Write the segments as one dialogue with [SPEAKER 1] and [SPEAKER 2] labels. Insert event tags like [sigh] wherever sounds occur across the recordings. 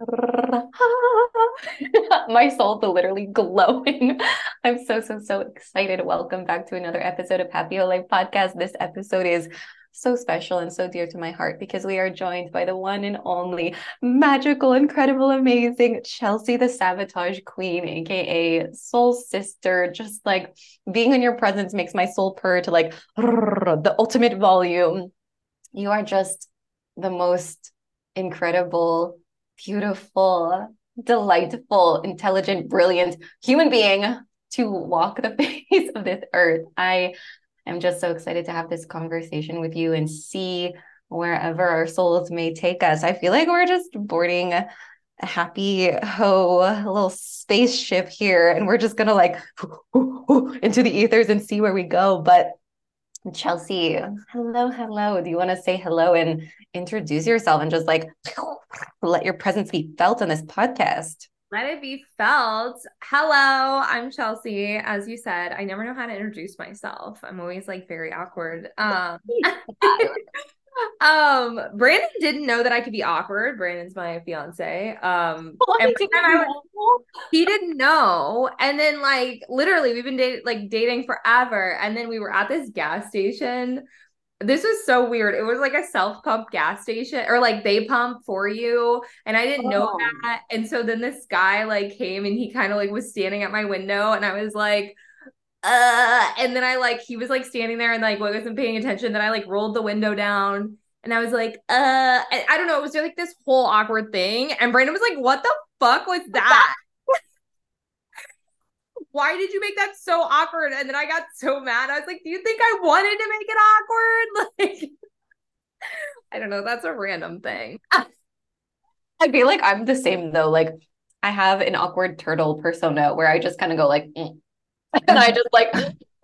[SPEAKER 1] [laughs] My soul's literally glowing. [laughs] I'm so, so, so excited. Welcome back to another episode of Happy Life Podcast. This episode is so special and so dear to my heart because we are joined by the one and only magical, incredible, amazing Chelsea, the Sabotage Queen, aka Soul Sister. Just like being in your presence makes my soul purr to like [laughs] the ultimate volume. You are just the most incredible, beautiful, delightful, intelligent, brilliant human being to walk the [laughs] face of this earth. I am just so excited to have this conversation with you and see wherever our souls may take us. I feel like we're just boarding a happy ho little spaceship here and we're just gonna like [laughs] into the ethers and see where we go but chelsea hello hello do you want to say hello and introduce yourself and just like [laughs] let your presence be felt on this podcast
[SPEAKER 2] let it be felt. Hello, I'm Chelsea. As you said, I never know how to introduce myself. I'm always like very awkward. Um, [laughs] [laughs] um Brandon didn't know that I could be awkward. Brandon's my fiance. Um and was, he didn't know. And then like literally we've been dating like dating forever. And then we were at this gas station this was so weird. It was like a self pump gas station or like they pump for you. And I didn't oh. know that. And so then this guy like came and he kind of like was standing at my window and I was like, uh, and then I like, he was like standing there and like wasn't paying attention. Then I like rolled the window down and I was like, uh, I don't know. It was just, like this whole awkward thing. And Brandon was like, what the fuck was that? [laughs] why did you make that so awkward? And then I got so mad. I was like, do you think I wanted to make it awkward? [laughs] Like, I don't know. That's a random thing. [laughs]
[SPEAKER 1] I feel like I'm the same though. Like, I have an awkward turtle persona where I just kind of go like, mm. [laughs] and I just like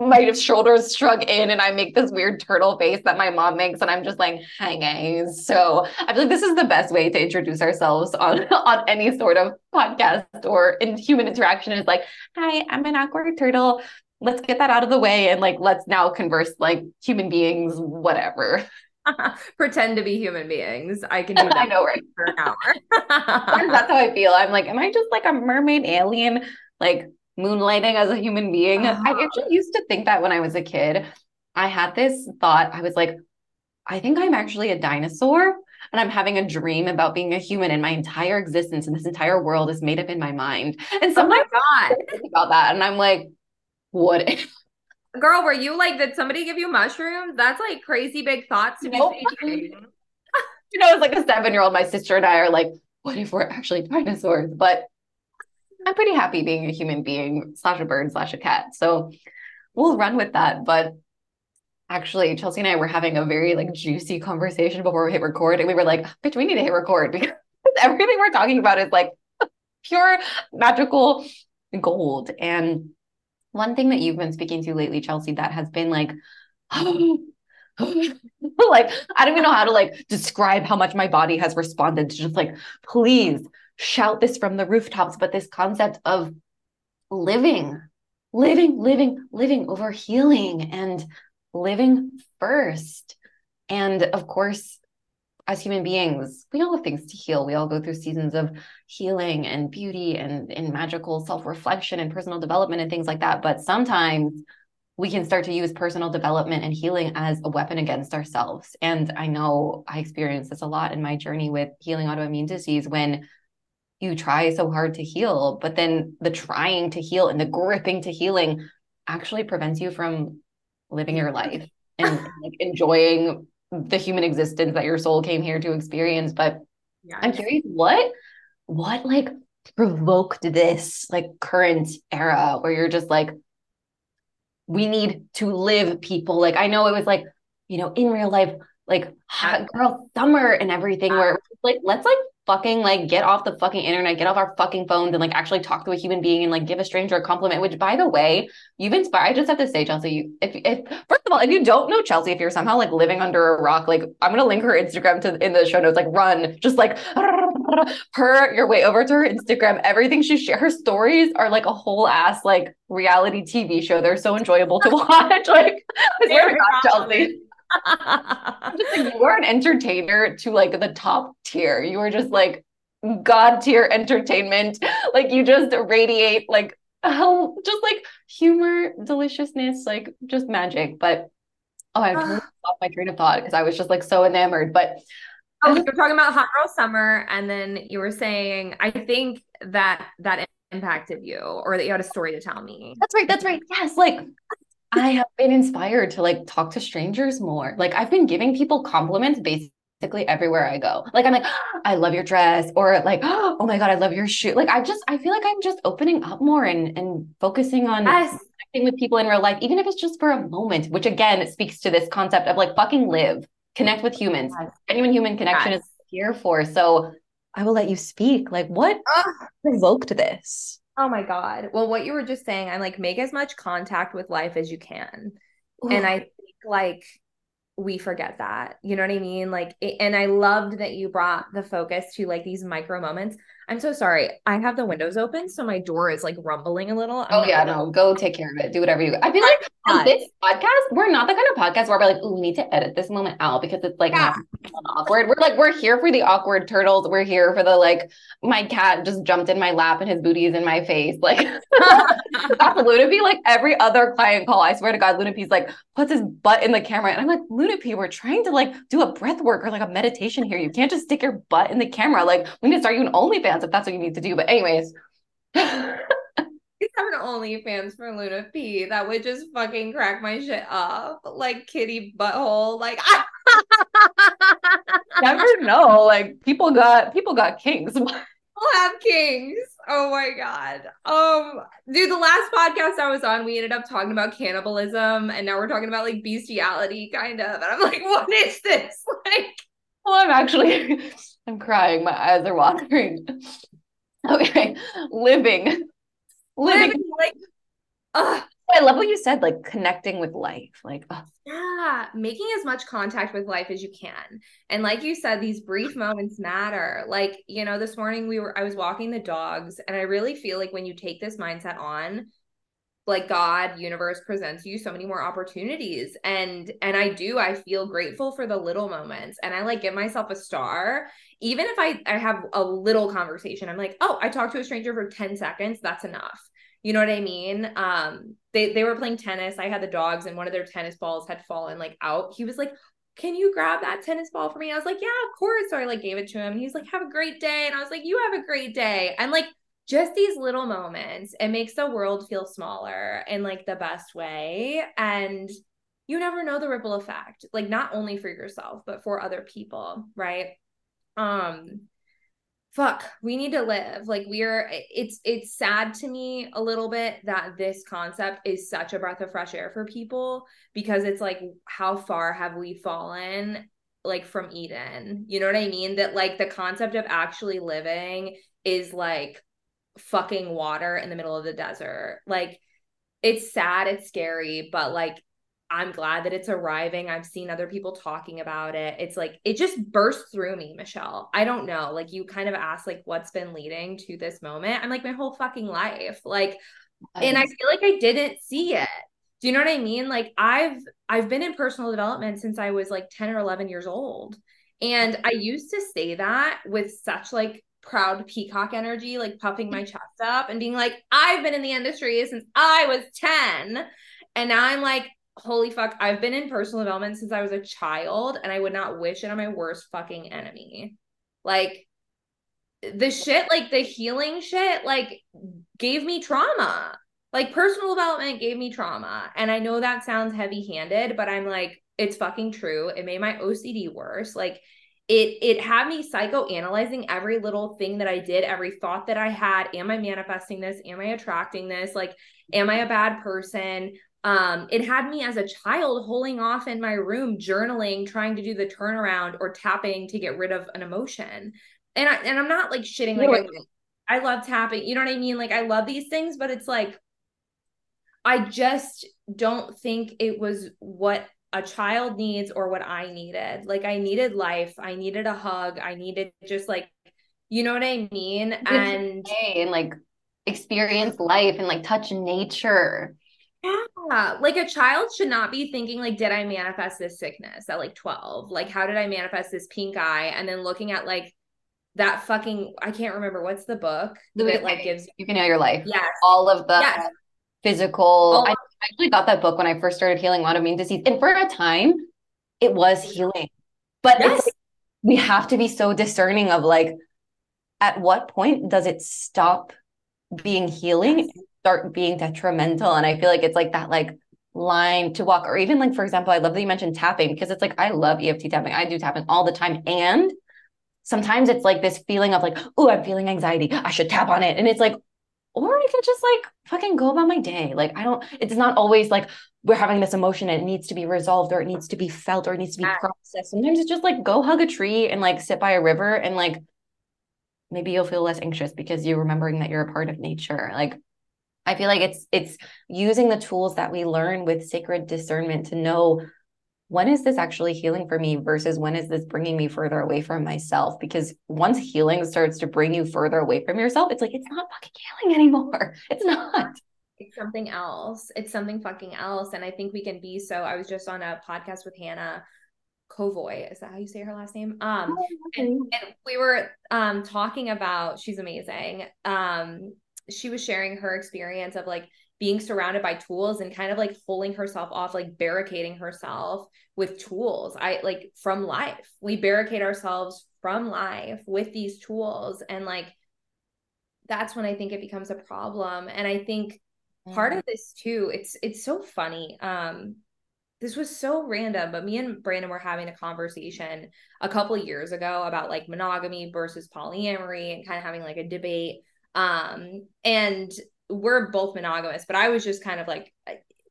[SPEAKER 1] my shoulders shrug in and I make this weird turtle face that my mom makes. And I'm just like, hanging. So I feel like this is the best way to introduce ourselves on, [laughs] on any sort of podcast or in human interaction is like, hi, I'm an awkward turtle. Let's get that out of the way and like let's now converse like human beings, whatever. [laughs]
[SPEAKER 2] Pretend to be human beings. I can do that.
[SPEAKER 1] I know, right? For an hour. That's how I feel. I'm like, am I just like a mermaid alien? Like moonlighting as a human being. I uh-huh. actually used to think that when I was a kid. I had this thought. I was like, I think I'm actually a dinosaur and I'm having a dream about being a human and my entire existence and this entire world is made up in my mind. And sometimes oh I think about that and I'm like, what if? [laughs]
[SPEAKER 2] Girl, were you like, did somebody give you mushrooms? That's like crazy big thoughts to nope.
[SPEAKER 1] be [laughs] you know, it's like a seven year old. My sister and I are like, what if we're actually dinosaurs? But I'm pretty happy being a human being slash a bird slash a cat. So we'll run with that. But actually, Chelsea and I were having a very like juicy conversation before we hit record. And we were like, bitch, we need to hit record [laughs] because everything we're talking about is like [laughs] pure magical gold. And one thing that you've been speaking to lately, Chelsea, that has been like, [gasps] like I don't even know how to like describe how much my body has responded to just like, please shout this from the rooftops, but this concept of living, living, living, living over healing and living first. And of course, as human beings, we all have things to heal. We all go through seasons of healing and beauty and, and magical self reflection and personal development and things like that. But sometimes we can start to use personal development and healing as a weapon against ourselves. And I know I experienced this a lot in my journey with healing autoimmune disease when you try so hard to heal, but then the trying to heal and the gripping to healing actually prevents you from living your life and like enjoying the human existence that your soul came here to experience. But yeah. I'm curious, what what like provoked this like current era where you're just like, we need to live people. Like I know it was like, you know, in real life, like hot girl summer and everything, where like let's like fucking like get off the fucking internet, get off our fucking phones and like actually talk to a human being and like give a stranger a compliment, which by the way, you've inspired. I just have to say, Chelsea, you, if, if first of all, if you don't know Chelsea, if you're somehow like living under a rock, like I'm going to link her Instagram to in the show notes, like run, just like [laughs] her your way over to her Instagram. Everything she shares, her stories are like a whole ass like reality TV show. They're so enjoyable to [laughs] watch. like, [laughs] I swear to God, Chelsea just like [laughs] you were an entertainer to like the top tier. You were just like god tier entertainment. [laughs] Like you just radiate like oh, just like humor, deliciousness, like just magic. But oh, I ah. totally lost my train of thought because I was just like so enamored. But
[SPEAKER 2] oh, you're talking about hot girl summer, and then you were saying, I think that that impacted you, or that you had a story to tell me.
[SPEAKER 1] That's right. That's right. Yes, like. I have been inspired to like talk to strangers more. Like I've been giving people compliments basically everywhere I go. Like I'm like, oh, [gasps] I love your dress, or like, [gasps] oh my god, I love your shoe. Like I just I feel like I'm just opening up more and and focusing on yes. connecting with people in real life, even if it's just for a moment. Which again speaks to this concept of like fucking live, connect with humans. Yes. Genuine human connection yes. is here for. So I will let you speak. Like what provoked this?
[SPEAKER 2] Oh my god. Well, what you were just saying, I'm like, make as much contact with life as you can. Ooh. And I think like we forget that. You know what I mean? Like, and I loved that you brought the focus to like these micro moments. I'm so sorry. I have the windows open, so my door is like rumbling a little. I'm
[SPEAKER 1] oh yeah, no, go take care of it. Do whatever you. I feel like on this podcast, we're not the kind of podcast where we're like, oh, we need to edit this moment out because it's like yeah. awkward. We're like, we're here for the awkward turtles. We're here for the like, my cat just jumped in my lap and his booty is in my face. [laughs] Like that's [laughs] Lunapi. Like every other client call, I swear to God, Lunapi's like puts his butt in the camera, and I'm like, Lunapi, we're trying to like do a breath work or like a meditation here. You can't just stick your butt in the camera. Like we need to start you an OnlyFans if that's what you need to do. But anyways.
[SPEAKER 2] He's having OnlyFans for Luna P. That would just fucking crack my shit up. Like kitty butthole. Like I
[SPEAKER 1] never know. Like people got people got kings. [laughs]
[SPEAKER 2] We'll have kings. Oh my god. Um, dude, the last podcast I was on, we ended up talking about cannibalism, and now we're talking about like bestiality, kind of. And I'm like, [laughs] what is this? [laughs] Like,
[SPEAKER 1] well, I'm actually [laughs] I'm crying. My eyes are watering. [laughs] Okay. Living. Living. Living like I love what you said, like connecting with life. Like,
[SPEAKER 2] yeah, making as much contact with life as you can. And like you said, these brief moments matter. Like, you know, this morning we were, I was walking the dogs, and I really feel like when you take this mindset on, like God, universe presents you so many more opportunities. And, and I do, I feel grateful for the little moments. And I like give myself a star even if I, I have a little conversation, I'm like, oh, I talked to a stranger for 10 seconds. That's enough. You know what I mean? Um, they, they were playing tennis. I had the dogs and one of their tennis balls had fallen like out. He was like, can you grab that tennis ball for me? I was like, yeah, of course. So I like gave it to him. He's like, have a great day. And I was like, you have a great day. And like, just these little moments, it makes the world feel smaller in like the best way. And you never know the ripple effect, like not only for yourself, but for other people. Right um fuck we need to live like we're it's it's sad to me a little bit that this concept is such a breath of fresh air for people because it's like how far have we fallen like from eden you know what i mean that like the concept of actually living is like fucking water in the middle of the desert like it's sad it's scary but like I'm glad that it's arriving. I've seen other people talking about it. It's like it just burst through me, Michelle. I don't know. Like you kind of asked like what's been leading to this moment. I'm like my whole fucking life. Like and I feel like I didn't see it. Do you know what I mean? Like I've I've been in personal development since I was like 10 or 11 years old. And I used to say that with such like proud peacock energy, like puffing my mm. chest up and being like, I've been in the industry since I was 10. And now I'm like, holy fuck, I've been in personal development since I was a child and I would not wish it on my worst fucking enemy. Like the shit, like the healing shit, like gave me trauma. Like personal development gave me trauma. And I know that sounds heavy handed, but I'm like, it's fucking true. It made my OCD worse. Like it it had me psychoanalyzing every little thing that I did, every thought that I had. Am I manifesting this? Am I attracting this? Like, am I a bad person? um, it had me as a child holding off in my room, journaling, trying to do the turnaround or tapping to get rid of an emotion. And I and I'm not like shitting like I, I love tapping, you know what I mean? Like I love these things, but it's like I just don't think it was what a child needs or what I needed. Like I needed life, I needed a hug, I needed just like you know what I mean? And
[SPEAKER 1] and like experience life and like touch nature
[SPEAKER 2] yeah, like a child should not be thinking like, did I manifest this sickness at like 12? Like, how did I manifest this pink eye? And then looking at like that fucking I can't remember what's the book that like gives
[SPEAKER 1] You can know your life.
[SPEAKER 2] yes
[SPEAKER 1] All of the
[SPEAKER 2] yes
[SPEAKER 1] physical. I actually got that book when I first started healing autoimmune disease. And for a time, it was healing. But
[SPEAKER 2] yes
[SPEAKER 1] we have to be so discerning of like, at what point does it stop being healing and start being detrimental? And I feel like it's like that like line to walk, or even like, for example, I love that you mentioned tapping because it's like I love EFT tapping. I do tapping all the time. And sometimes it's like this feeling of like, oh, I'm feeling anxiety. I should tap on it. And it's like, or I could just like fucking go about my day. Like I don't, it's not always like we're having this emotion and it needs to be resolved or it needs to be felt or it needs to be processed. Sometimes it's just like go hug a tree and like sit by a river and like maybe you'll feel less anxious because you're remembering that you're a part of nature. Like I feel like it's it's using the tools that we learn with sacred discernment to know when is this actually healing for me versus when is this bringing me further away from myself because once healing starts to bring you further away from yourself it's like it's not fucking healing anymore [laughs] it's not
[SPEAKER 2] it's something else. It's something fucking else. And I think we can be so. I was just on a podcast with Hannah Kovoy. Is that how you say her last name? Um, and, and we were um talking about she's amazing. Um, she was sharing her experience of like being surrounded by tools and kind of like pulling herself off, like barricading herself with tools. I like from life. We barricade ourselves from life with these tools. And like that's when I think it becomes a problem. And I think part of this too it's it's so funny um this was so random but me and brandon were having a conversation a couple of years ago about like monogamy versus polyamory and kind of having like a debate um and we're both monogamous but i was just kind of like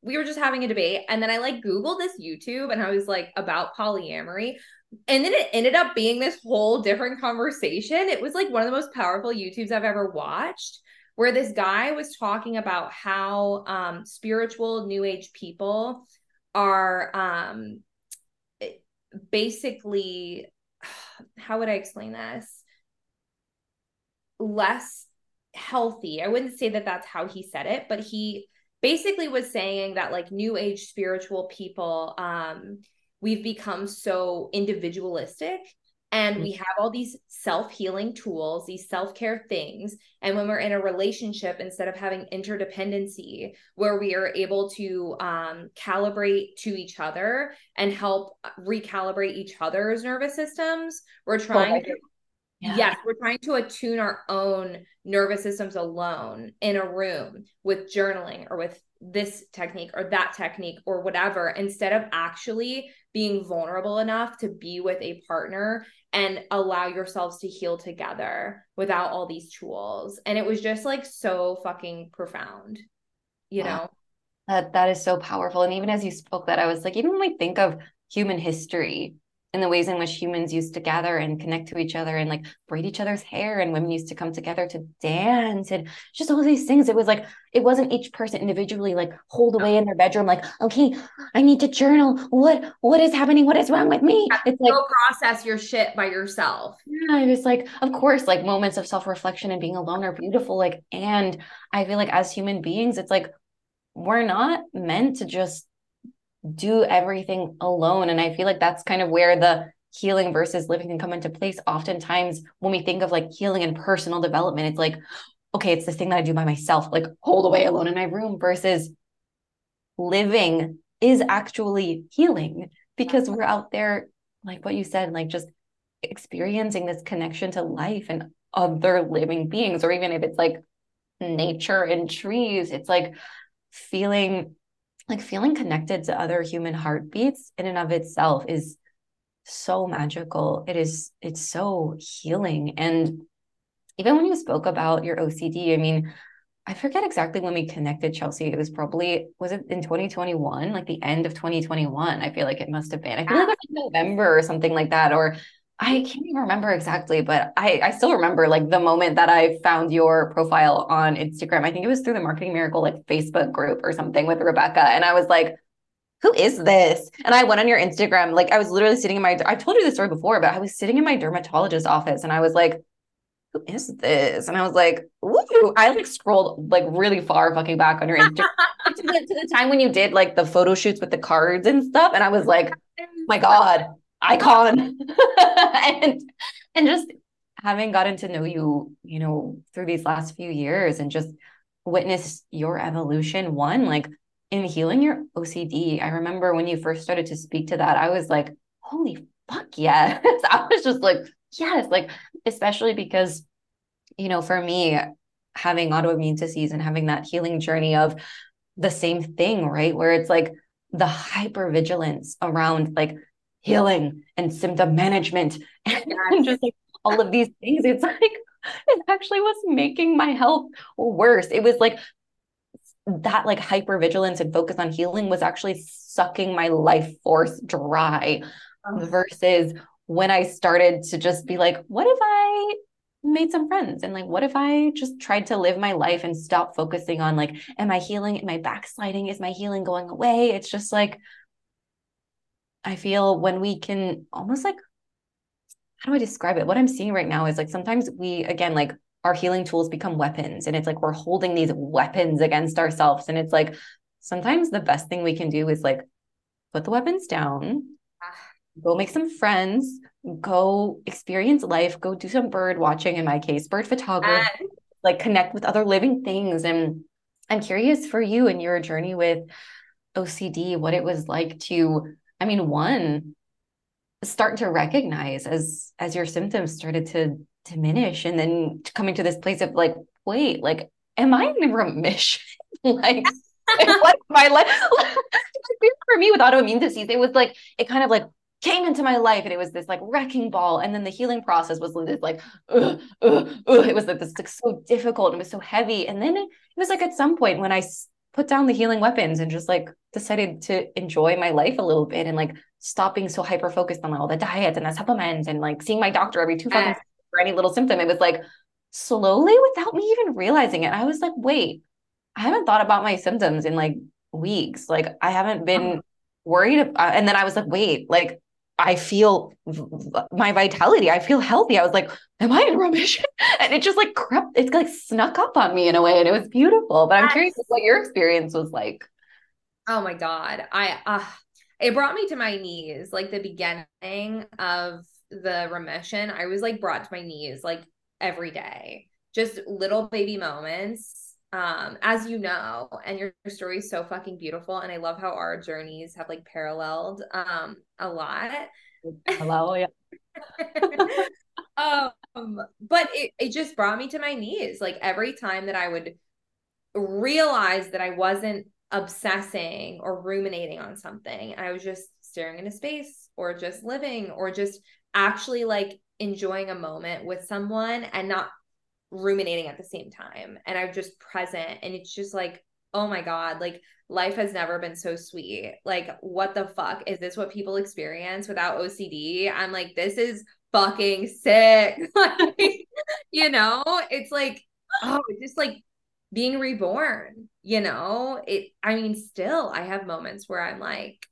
[SPEAKER 2] we were just having a debate. And then i like googled this youtube and i was like about polyamory. And then it ended up being this whole different conversation. It was like one of the most powerful youtubes i've ever watched where this guy was talking about how um, spiritual new age people are um, basically [sighs] how would i explain this? Less healthy. I wouldn't say that that's how he said it but he basically was saying that like new age spiritual people um we've become so individualistic and we have all these self-healing tools these self-care things. And when we're in a relationship instead of having interdependency where we are able to um, calibrate to each other and help recalibrate each other's nervous systems we're trying to
[SPEAKER 1] Yeah.
[SPEAKER 2] Yes, we're trying to attune our own nervous systems alone in a room with journaling or with this technique or that technique or whatever instead of actually being vulnerable enough to be with a partner and allow yourselves to heal together without all these tools. And it was just like so fucking profound, you
[SPEAKER 1] Wow.
[SPEAKER 2] know?
[SPEAKER 1] That that is so powerful. And even as you spoke that, I was like, even when we think of human history and the ways in which humans used to gather and connect to each other and like braid each other's hair and women used to come together to dance and just all these things. It was like it wasn't each person individually like hold away in their bedroom, like, okay, I need to journal. What what is happening? What is wrong with me? It's like
[SPEAKER 2] Go process your shit by yourself.
[SPEAKER 1] yeah, it was like, of course, like moments of self-reflection and being alone are beautiful. Like, and I feel like as human beings, it's like we're not meant to just do everything alone. And I feel like that's kind of where the healing versus living can come into place. Oftentimes, when we think of like healing and personal development, it's like, okay, it's this thing that I do by myself, like hold away alone in my room versus living is actually healing because we're out there, like what you said, like just experiencing this connection to life and other living beings, or even if it's like nature and trees, it's like feeling like feeling connected to other human heartbeats in and of itself is so magical. It is, it's so healing. And even when you spoke about your OCD, I mean, I forget exactly when we connected, Chelsea. It was probably, was it in 2021? Like the end of 2021? I feel like it must have been. I feel like ah. it was November or something like that. Or I can't even remember exactly, but I, I still remember like the moment that I found your profile on Instagram. I think it was through the Marketing Miracle like Facebook group or something with Rebecca. And I was like, who is this? And I went on your Instagram. Like I was literally sitting in my, I told you this story before, but I was sitting in my dermatologist office and I was like, who is this? And I was like, ooh, I like scrolled like really far fucking back on your Instagram [laughs] to, the, to the time when you did like the photo shoots with the cards and stuff. And I was like, oh my God, icon. [laughs] and and just having gotten to know you, you know, through these last few years and just witness your evolution, one, like in healing your OCD, I remember when you first started to speak to that, I was like, holy fuck yes. [laughs] I was just like, yes, like, especially because, you know, for me, having autoimmune disease and having that healing journey of the same thing, right? Where it's like the hypervigilance around like healing and symptom management and yes. just like all of these things. It's like it actually was making my health worse. It was like that like hypervigilance and focus on healing was actually sucking my life force dry versus when I started to just be like, what if I made some friends and like what if i just tried to live my life and stop focusing on like am i healing am i backsliding is my healing going away it's just like i feel when we can almost like how do i describe it what i'm seeing right now is like sometimes we again like our healing tools become weapons and it's like we're holding these weapons against ourselves and it's like sometimes the best thing we can do is like put the weapons down ah. go make some friends go experience life, go do some bird watching in my case, bird photography, uh, like connect with other living things. And I'm curious for you and your journey with OCD, what it was like to, I mean, one, start to recognize as as your symptoms started to diminish and then coming to this place of like, wait, like, am I in remission? [laughs] like [laughs] what my life [laughs] for me with autoimmune disease, it was like it kind of like came into my life and it was this like wrecking ball and then the healing process was this like ugh, ugh, ugh. it was like this like so difficult and it was so heavy and then it, it was like at some point when i put down the healing weapons and just like decided to enjoy my life a little bit and like stop being so hyper focused on like, all the diets and the supplements and like seeing my doctor every two fucking for any little symptom. It was like slowly without me even realizing it. I was like wait i haven't thought about my symptoms in like weeks. Like i haven't been uh-huh. worried about, and then i was like wait like I feel my vitality. I feel healthy. I was like, am I in remission? [laughs] And it just like crept, it's like snuck up on me in a way. And it was beautiful. But I'm curious what your experience was like.
[SPEAKER 2] Oh my God. I, uh, it brought me to my knees, like the beginning of the remission. I was like brought to my knees like every day, just little baby moments um as you know and your, story is so fucking beautiful and i love how our journeys have like paralleled um a lot.
[SPEAKER 1] Hello yeah. [laughs]
[SPEAKER 2] Um but it, it just brought me to my knees. Like every time that i would realize that i wasn't obsessing or ruminating on something i was just staring into space or just living or just actually like enjoying a moment with someone and not ruminating at the same time and I'm just present and it's just like oh my god like life has never been so sweet. Like what the fuck? Is this what people experience without OCD I'm like this is fucking sick. [laughs] Like you know it's like oh just like being reborn you know? It I mean still I have moments where I'm like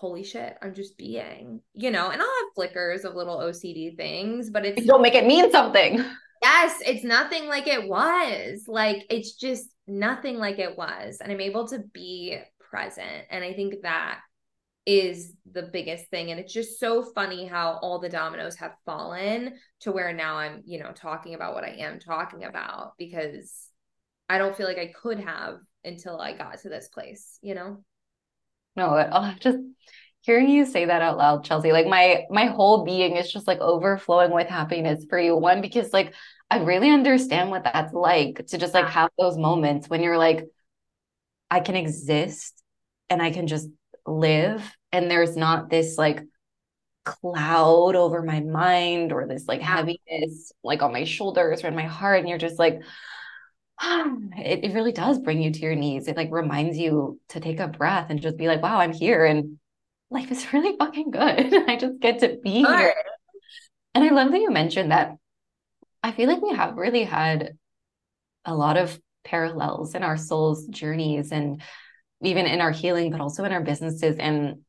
[SPEAKER 2] holy shit, I'm just being, you know, and I'll have flickers of little OCD things, but it's
[SPEAKER 1] don't make it mean something.
[SPEAKER 2] Yes, it's nothing like it was. Like it's just nothing like it was. And I'm able to be present. And I think that is the biggest thing. And it's just so funny how all the dominoes have fallen to where now I'm, you know, talking about what I am talking about because I don't feel like I could have until I got to this place, you know?
[SPEAKER 1] No, I'll oh, just hearing you say that out loud chelsea like my my whole being is just like overflowing with happiness for you. One because like i really understand what that's like to just like have those moments when you're like i can exist and i can just live and there's not this like cloud over my mind or this like heaviness like on my shoulders or in my heart. And you're just like [sighs] it, it really does bring you to your knees. It like reminds you to take a breath and just be like wow i'm here. And life is really fucking good. [laughs] I just get to be here. And I love that you mentioned that. I feel like we have really had a lot of parallels in our souls' journeys and even in our healing, but also in our businesses. And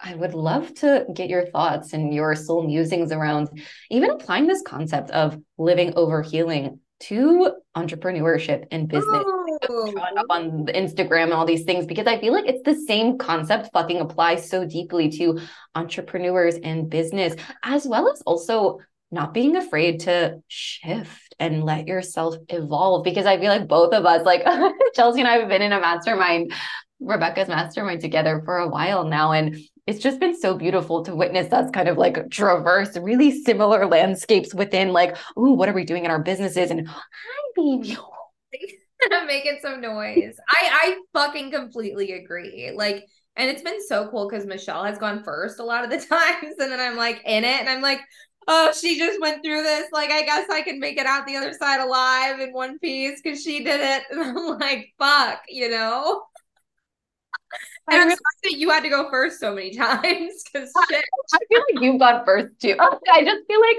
[SPEAKER 1] I would love to get your thoughts and your soul musings around even applying this concept of living over healing to entrepreneurship and business oh, up on Instagram and all these things because I feel like it's the same concept fucking applies so deeply to entrepreneurs and business, as well as also not being afraid to shift and let yourself evolve because I feel like both of us, like [laughs] Chelsea and I have been in a mastermind, Rebecca's mastermind together for a while now. And it's just been so beautiful to witness us kind of like traverse really similar landscapes within like, ooh, what are we doing in our businesses? And hi, baby. [laughs]
[SPEAKER 2] making some noise. I I fucking completely agree. Like, and it's been so cool because Michelle has gone first a lot of the [laughs] times, and then I'm like in it, and I'm like, oh, she just went through this. Like, I guess I can make it out the other side alive in one piece because she did it. [laughs] And I'm like, fuck, you know. And I'm sorry that you had to go first so many times because shit.
[SPEAKER 1] I feel like you've gone first too. I just feel like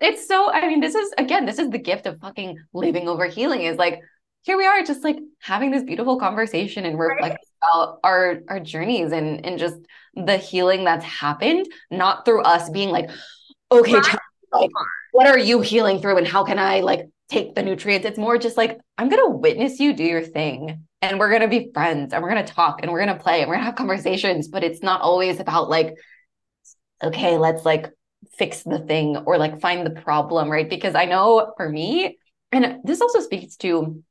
[SPEAKER 1] it's so. I mean, this is again, this is the gift of fucking living over healing. Is like here we are just like having this beautiful conversation and reflecting right. about our our journeys and and just the healing that's happened not through us being like okay like what are you healing through and how can i like take the nutrients? It's more just like i'm going to witness you do your thing and we're going to be friends and we're going to talk and we're going to play and we're going to have conversations but it's not always about like okay let's like fix the thing or like find the problem right? Because i know for me and this also speaks to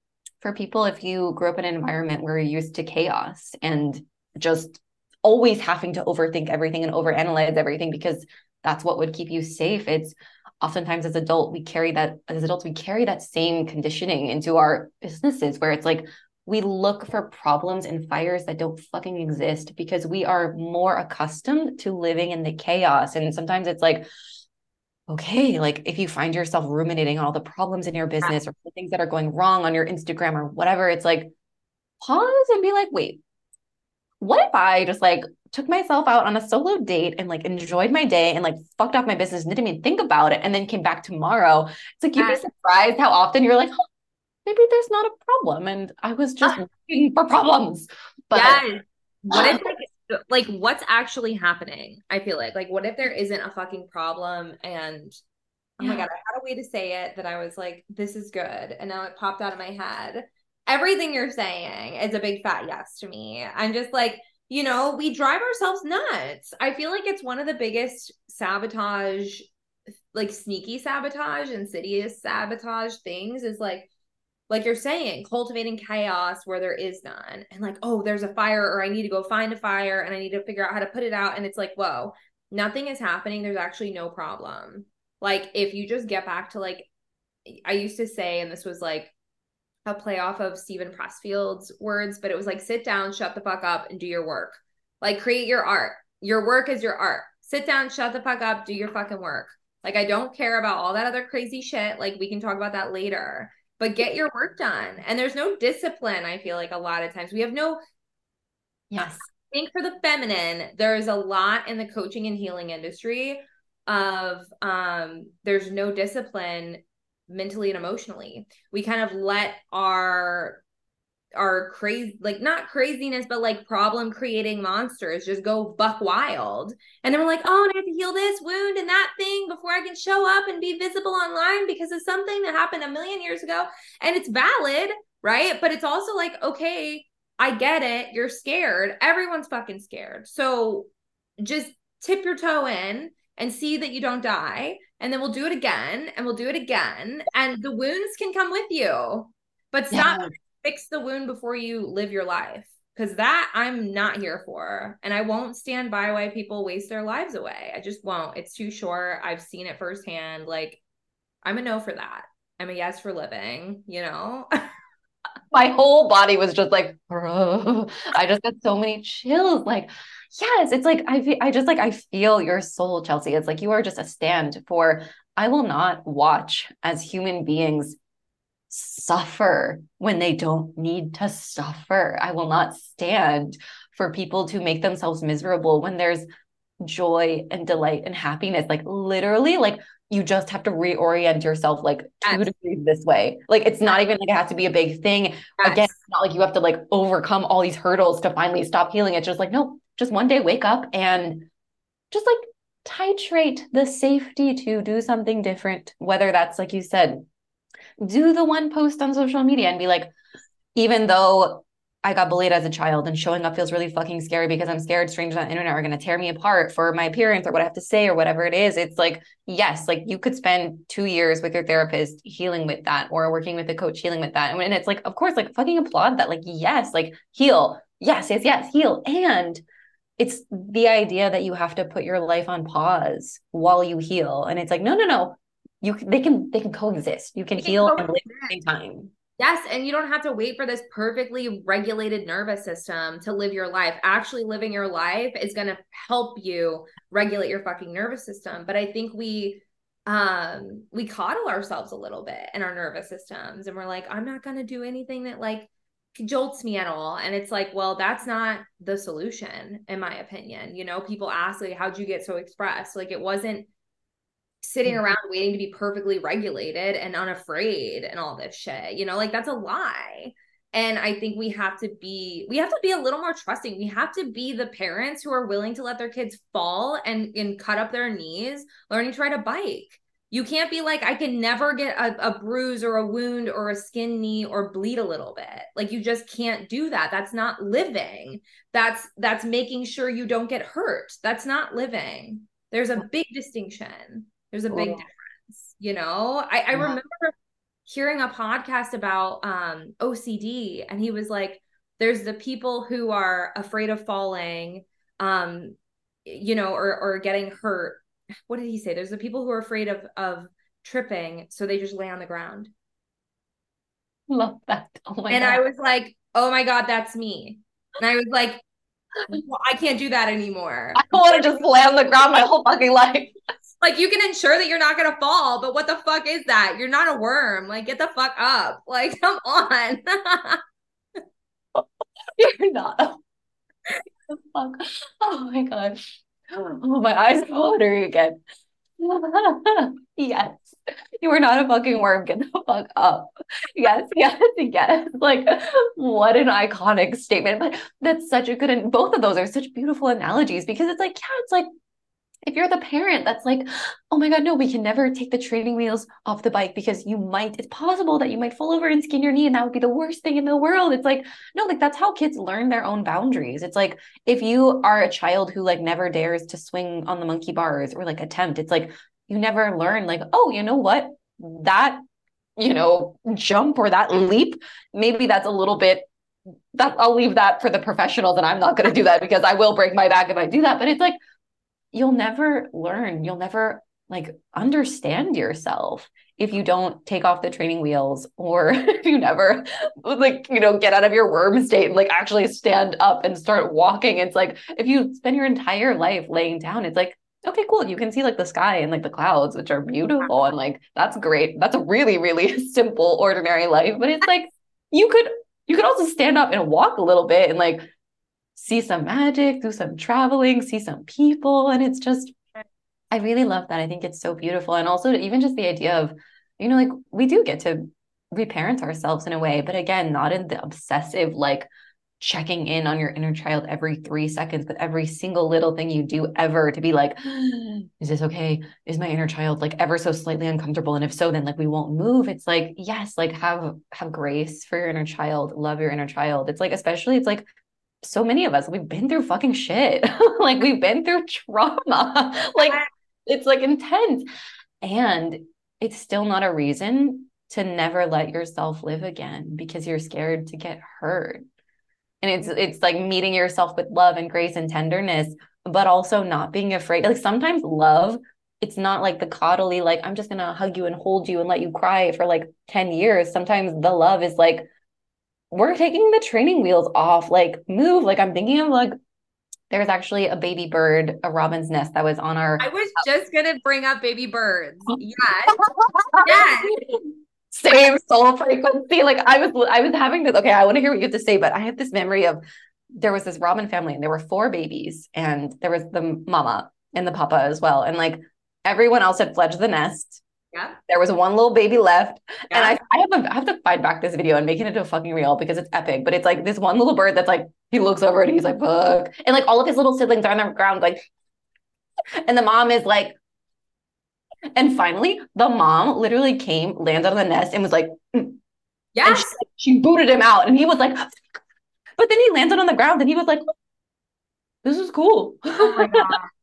[SPEAKER 1] for people if you grew up in an environment where you're used to chaos and just always having to overthink everything and overanalyze everything because that's what would keep you safe it's oftentimes as adult we carry that as adults we carry that same conditioning into our businesses where it's like we look for problems and fires that don't fucking exist because we are more accustomed to living in the chaos. And sometimes it's like okay, like if you find yourself ruminating on all the problems in your business or things that are going wrong on your Instagram or whatever, it's like pause and be like, wait, what if I just like took myself out on a solo date and like enjoyed my day and like fucked off my business and didn't even think about it and then came back tomorrow? It's like you'd be surprised how often you're like, oh, maybe there's not a problem. And I was just looking for problems. But
[SPEAKER 2] yes. what if [gasps] like like what's actually happening? I feel like like what if there isn't a fucking problem and oh my god i had a way to say it that i was like this is good and now it popped out of my head. Everything you're saying is a big fat yes to me. I'm just like you know we drive ourselves nuts. I feel like it's one of the biggest sabotage like sneaky sabotage insidious sabotage things is like like you're saying, cultivating chaos where there is none. And like, oh, there's a fire, or I need to go find a fire and I need to figure out how to put it out. And it's like, whoa, nothing is happening. There's actually no problem. Like, if you just get back to like, I used to say, and this was like a play off of Steven Pressfield's words, but it was like, sit down, shut the fuck up, and do your work. Like, create your art. Your work is your art. Sit down, shut the fuck up, do your fucking work. Like, I don't care about all that other crazy shit. Like, we can talk about that later but get your work done. And there's no discipline, I feel like a lot of times. We have no
[SPEAKER 1] Yes.
[SPEAKER 2] I think for the feminine, there's a lot in the coaching and healing industry of um there's no discipline mentally and emotionally. We kind of let our are crazy like not craziness but like problem creating monsters just go buck wild. And then we're like oh and i have to heal this wound and that thing before i can show up and be visible online because of something that happened a million years ago. And it's valid right? But it's also like okay i get it. You're scared. Everyone's fucking scared. So just tip your toe in and see that you don't die. And then we'll do it again and we'll do it again. And the wounds can come with you but stop yeah fix the wound before you live your life because that I'm not here for. And I won't stand by why people waste their lives away. I just won't. It's too short. I've seen it firsthand. Like, I'm a no for that. I'm a yes for living, you know? [laughs]
[SPEAKER 1] My whole body was just like, [laughs] I just got so many chills. Like, yes, it's like I feel, I just like I feel your soul, Chelsea. It's like you are just a stand for I will not watch as human beings suffer when they don't need to suffer. I will not stand for people to make themselves miserable when there's joy and delight and happiness. Like literally, like you just have to reorient yourself like two yes. degrees this way. Like it's not even like it has to be a big thing. Yes. Again, it's not like you have to like overcome all these hurdles to finally stop healing. It's just like, no, just one day wake up and just like titrate the safety to do something different. Whether that's like you said, do the one post on social media and be like, even though I got bullied as a child and showing up feels really fucking scary because I'm scared strangers on the internet are going to tear me apart for my appearance or what I have to say or whatever it is. It's like, yes, like you could spend two years with your therapist healing with that or working with a coach healing with that. And it's like, of course, like fucking applaud that. Like, yes, like heal. Yes, yes, yes, heal. And it's the idea that you have to put your life on pause while you heal. And it's like, no, no, no. You they can they can coexist. You can heal and live at the same time.
[SPEAKER 2] Yes. And you don't have to wait for this perfectly regulated nervous system to live your life. Actually, living your life is going to help you regulate your fucking nervous system. But I think we, um, we coddle ourselves a little bit in our nervous systems and we're like, I'm not going to do anything that like jolts me at all. And it's like, well, that's not the solution, in my opinion. You know, people ask, like, how'd you get so expressed? Like, it wasn't sitting mm-hmm. around waiting to be perfectly regulated and unafraid and all this shit. You know, like that's a lie. And I think we have to be we have to be a little more trusting. We have to be the parents who are willing to let their kids fall and and cut up their knees learning to ride a bike. You can't be like I can never get a, a bruise or a wound or a skin knee or bleed a little bit. Like you just can't do that. That's not living. That's that's making sure you don't get hurt. That's not living. There's a big distinction. There's a big difference, you know. I, I remember hearing a podcast about um, OCD, and he was like, "There's the people who are afraid of falling, um, you know, or or getting hurt. What did he say? There's the people who are afraid of of tripping, so they just lay on the ground."
[SPEAKER 1] Love that. [laughs] Oh
[SPEAKER 2] my and God. I was like, "Oh my God, that's me." And I was like, well, I can't do that anymore.
[SPEAKER 1] I don't want to just lay on the ground my whole fucking life. [laughs]
[SPEAKER 2] Like you can ensure that you're not gonna fall, but what the fuck is that? You're not a worm. Like get the fuck up. [laughs] Like come on. [laughs]
[SPEAKER 1] you're not. [laughs] fuck. Oh my gosh. Oh my eyes are watering again. yes. You are not a fucking worm. Get the fuck up. Yes, yes, yes. Like, what an iconic statement. But that's such a good, and both of those are such beautiful analogies because it's like, yeah, it's like if you're the parent that's like, oh my God, no, we can never take the training wheels off the bike because you might, it's possible that you might fall over and skin your knee and that would be the worst thing in the world. It's like, no, like that's how kids learn their own boundaries. It's like if you are a child who like never dares to swing on the monkey bars or like attempt, it's like you never learn, like, oh, you know what? That, you know, jump or that leap, maybe that's a little bit that I'll leave that for the professionals and I'm not going to do that because I will break my back if I do that. But it's like, you'll never learn. You'll never like understand yourself if you don't take off the training wheels or [laughs] if you never like you know get out of your worm state and like actually stand up and start walking. It's like if you spend your entire life laying down it's like okay cool. You can see like the sky and like the clouds which are beautiful and like that's great. That's a really really [laughs] simple ordinary life. But it's like you could you could also stand up and walk a little bit and like see some magic, do some traveling, see some people. And it's just, I really love that. I think it's so beautiful. And also, even just the idea of, you know, like we do get to reparent ourselves in a way, but again, not in the obsessive, like, checking in on your inner child every three seconds, but every single little thing you do ever to be like, [gasps] is this okay? Is my inner child like ever so slightly uncomfortable? And if so, then like we won't move. It's like, yes, like have have grace for your inner child, love your inner child. It's like, especially it's like so many of us we've been through fucking shit. [laughs] Like we've been through trauma. [laughs] Like it's like intense. And it's still not a reason to never let yourself live again because you're scared to get hurt. And it's it's like meeting yourself with love and grace and tenderness but also not being afraid. Like sometimes love it's not like the coddly like i'm just gonna hug you and hold you and let you cry for like 10 years. Sometimes the love is like we're taking the training wheels off, like move. Like I'm thinking of like there's actually a baby bird, a robin's nest that was on our
[SPEAKER 2] I was just gonna bring up baby birds. [laughs] Yes. yes. [laughs]
[SPEAKER 1] Same soul frequency. Like I was I was having this. Okay, I want to hear what you have to say, but I have this memory of there was this robin family and there were four babies, and there was the mama and the papa as well. And like everyone else had fledged the nest yeah. There was one little baby left. Yeah. And I, I have a, I have to find back this video and make it into a fucking reel because it's epic. But it's like this one little bird that's like, he looks over and he's like, fuck. And like all of his little siblings are on the ground, like, [laughs] and the mom is like, and finally, the mom literally came, landed on the nest, and was like, mm.
[SPEAKER 2] yeah,
[SPEAKER 1] she, she, booted him out, and he was like, But then he landed on the ground and he was like, this is cool.
[SPEAKER 2] Oh my god. [laughs]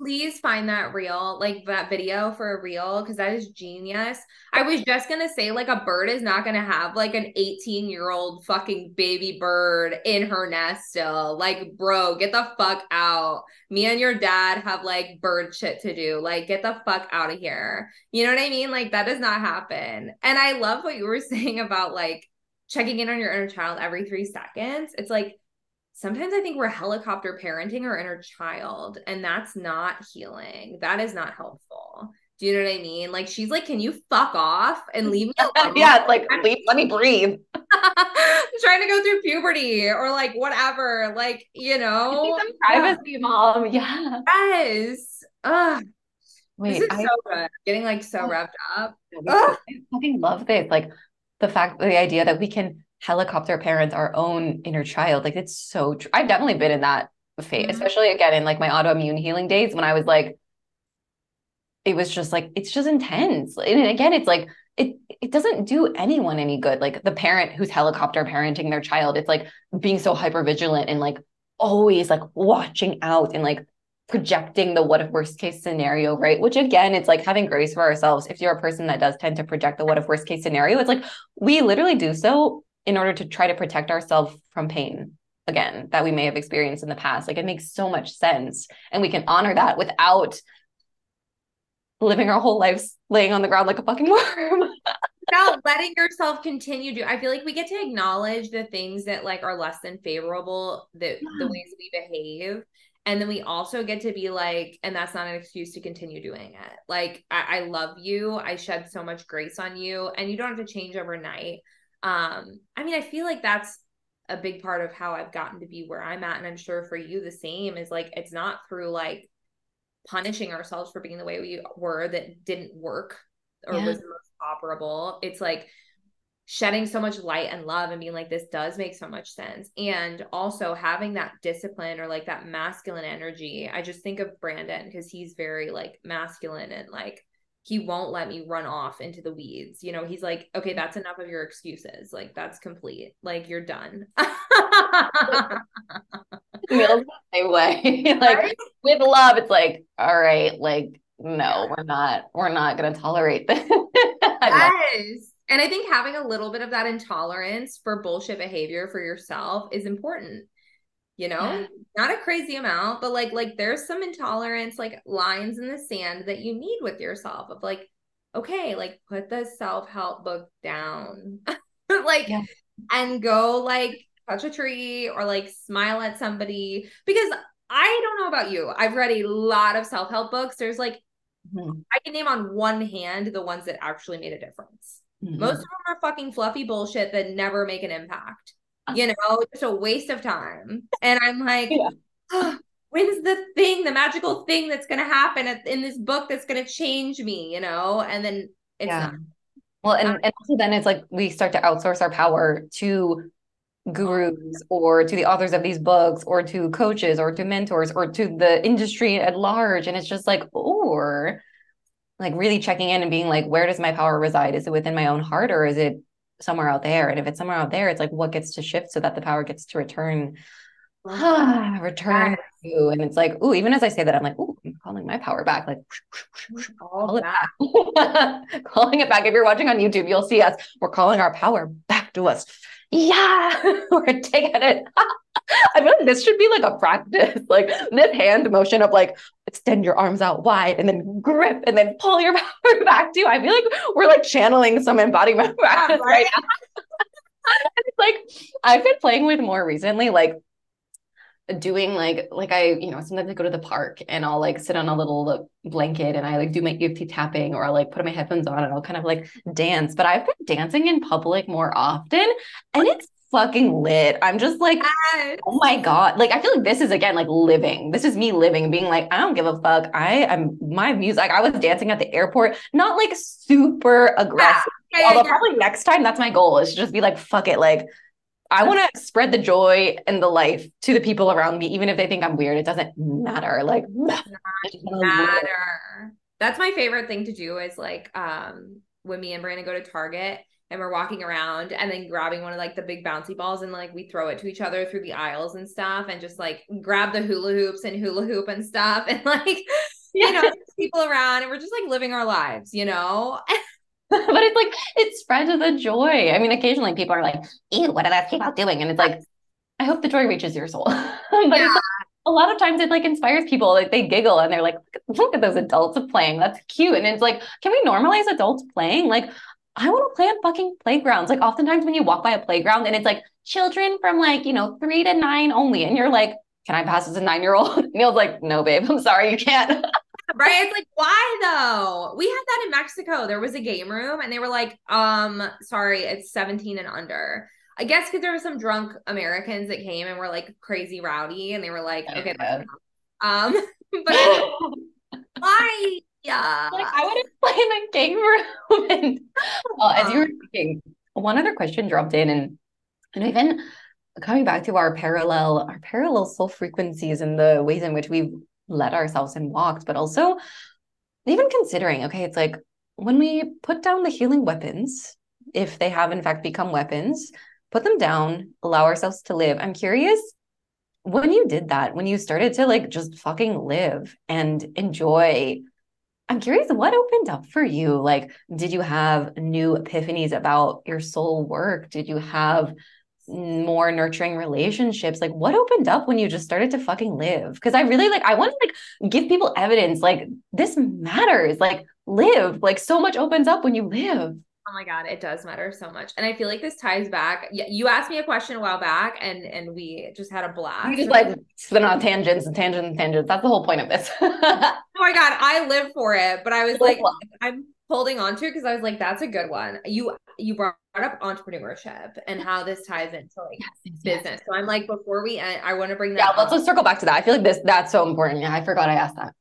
[SPEAKER 2] Please find that reel, like that video for a reel, because that is genius. I was just gonna say, like, a bird is not gonna have like an 18 year old fucking baby bird in her nest still. Like, bro, get the fuck out. Me and your dad have like bird shit to do. Like, get the fuck out of here. You know what I mean? Like, that does not happen. And I love what you were [laughs] saying about like checking in on your inner child every three seconds. It's like, sometimes I think we're helicopter parenting our inner child, and that's not healing. That is not helpful. Do you know what I mean? Like she's like, "Can you fuck off and [laughs] leave me alone?" [laughs]
[SPEAKER 1] yeah, like [laughs] leave, let me breathe.
[SPEAKER 2] trying to go through puberty or like whatever, like you know,
[SPEAKER 1] some privacy, yeah. mom. Yeah.
[SPEAKER 2] Yes. Ugh. Wait, this is I, so good. Getting like so oh, wrapped up.
[SPEAKER 1] I fucking love this. Like the fact, the idea that we can helicopter parent our own inner child. Like it's so true. I've definitely been in that phase, mm-hmm. especially again in like my autoimmune healing days when I was like, it was just like, it's just intense. And again, it's like, it it doesn't do anyone any good. Like the parent who's helicopter parenting their child, it's like being so hyper vigilant and like always like watching out and like projecting the what if worst case scenario, right? Which again, it's like having grace for ourselves. If you're a person that does tend to project the what if worst case scenario, it's like we literally do so in order to try to protect ourselves from pain again that we may have experienced in the past. Like it makes so much sense. And we can honor that without living our whole lives laying on the ground like a fucking [laughs] worm.
[SPEAKER 2] without letting yourself continue to I feel like we get to acknowledge the things that like are less than favorable, the the ways we behave. And then we also get to be like, and that's not an excuse to continue doing it. Like, I, I love you. I shed so much grace on you, and you don't have to change overnight um i mean i feel like that's a big part of how i've gotten to be where i'm at and i'm sure for you the same is like it's not through like punishing ourselves for being the way we were that didn't work or yeah. was the most operable. It's like shedding so much light and love and being like this does make so much sense. And also having that discipline or like that masculine energy. I just think of brandon because he's very like masculine and like he won't let me run off into the weeds. You know, he's like, okay, that's enough of your excuses. Like, that's complete. Like, you're done.
[SPEAKER 1] Feels the same way. [laughs] like right? with love, it's like, all right, like, no, we're not, we're not gonna tolerate this. [laughs]
[SPEAKER 2] yes. And I think having a little bit of that intolerance for bullshit behavior for yourself is important you know yeah. not a crazy amount but like like there's some intolerance like lines in the sand that you need with yourself of like okay like put the self-help book down [laughs] like yeah. and go like touch a tree or like smile at somebody because i don't know about you i've read a lot of self-help books there's like mm-hmm. i can name on one hand the ones that actually made a difference mm-hmm. most of them are fucking fluffy bullshit that never make an impact you know, just a waste of time. And I'm like, yeah. oh, when's the thing, the magical thing that's going to happen in this book that's going to change me, you know? And then it's yeah. not.
[SPEAKER 1] Well, and, and also then it's like we start to outsource our power to gurus or to the authors of these books or to coaches or to mentors or to the industry at large. And it's just like, or like really checking in and being like, where does my power reside? Is it within my own heart or is it somewhere out there. And if it's somewhere out there, it's like what gets to shift so that the power gets to return, ah, [sighs] return yes. to you. And it's like, oh, even as I say that, I'm like, oh, I'm calling my power back. Like, [laughs] call it back. [laughs] calling it back. If you're watching on YouTube, you'll see us. We're calling our power back to us. Yeah, [laughs] we're taking it. [laughs] I feel like this should be like a practice, [laughs] like this hand motion of like extend your arms out wide and then grip and then pull your [laughs] power back to. I feel like we're like channeling some embodiment practice right? right now. it's like I've been playing with more recently, like doing like like I you know sometimes I go to the park and I'll like sit on a little blanket and I like do my EFT tapping or I'll like put my headphones on and I'll kind of like dance. But I've been dancing in public more often and it's fucking lit. I'm just like, yes. oh my God. Like, I feel like this is again like living. This is me living, being like, I don't give a fuck. I am my music. Like, I was dancing at the airport, not like super aggressive. Yeah. Although, yeah. probably next time that's my goal is to just be like, fuck it. Like, I want to spread the joy and the life to the people around me, even if they think I'm weird. It doesn't matter. Like, [laughs]
[SPEAKER 2] matter. That's my favorite thing to do is like, um, when me and Brandon go to Target and we're walking around and then grabbing one of like the big bouncy balls and like we throw it to each other through the aisles and stuff and just like grab the hula hoops and hula hoop and stuff and [laughs] like yeah. you know people around and we're just like living our lives you know? [laughs]
[SPEAKER 1] But it's like it spreads the joy. I mean occasionally people are like ew what are those people doing? And it's like i hope the joy reaches your soul. [laughs] But yeah. it's like, a lot of times it like inspires people like they giggle and they're like look at those adults playing. That's cute. And it's like can we normalize adults playing? Like I want to play on fucking playgrounds. Like oftentimes when you walk by a playground and it's like children from like, you know, three to nine only. And you're like, can I pass as a nine year old? [laughs] Neil's like, no, babe, I'm sorry, you can't. [laughs]
[SPEAKER 2] right. It's like, why though? We had that in Mexico. There was a game room and they were like, um, sorry, it's 17 and under. I guess because there were some drunk Americans that came and were like crazy rowdy and they were like, oh, okay, um, [laughs] but why yeah.
[SPEAKER 1] Like I to [laughs] play in the game room. and [laughs] well, as you uh-huh. were speaking, one other question dropped in and and even coming back to our parallel, our parallel soul frequencies and the ways in which we've led ourselves and walked, but also even considering, okay, it's like when we put down the healing weapons, if they have in fact become weapons, put them down, allow ourselves to live. I'm curious when you did that, when you started to like just fucking live and enjoy I'm curious what opened up for you? Like, did you have new epiphanies about your soul work? Did you have more nurturing relationships? Like, what opened up when you just started to fucking live? Because I really like, I want to like give people evidence, like, this matters. Like, live. Like, so much opens up when you live.
[SPEAKER 2] Oh my god, it does matter so much. And I feel like this ties back. You asked me a question a while back and and we just had a blast.
[SPEAKER 1] We just like spin on tangents and tangents and tangents. That's the whole point of this. [laughs]
[SPEAKER 2] oh my god, I live for it. But I was like, I'm holding on to it because I was like, that's a good one. You you brought up entrepreneurship and how this ties into like yes, business. Yes. So I'm like, before we end, I want to bring that. Up.
[SPEAKER 1] Yeah, let's, let's circle back to that. I feel like this that's so important. Yeah, I forgot I asked that.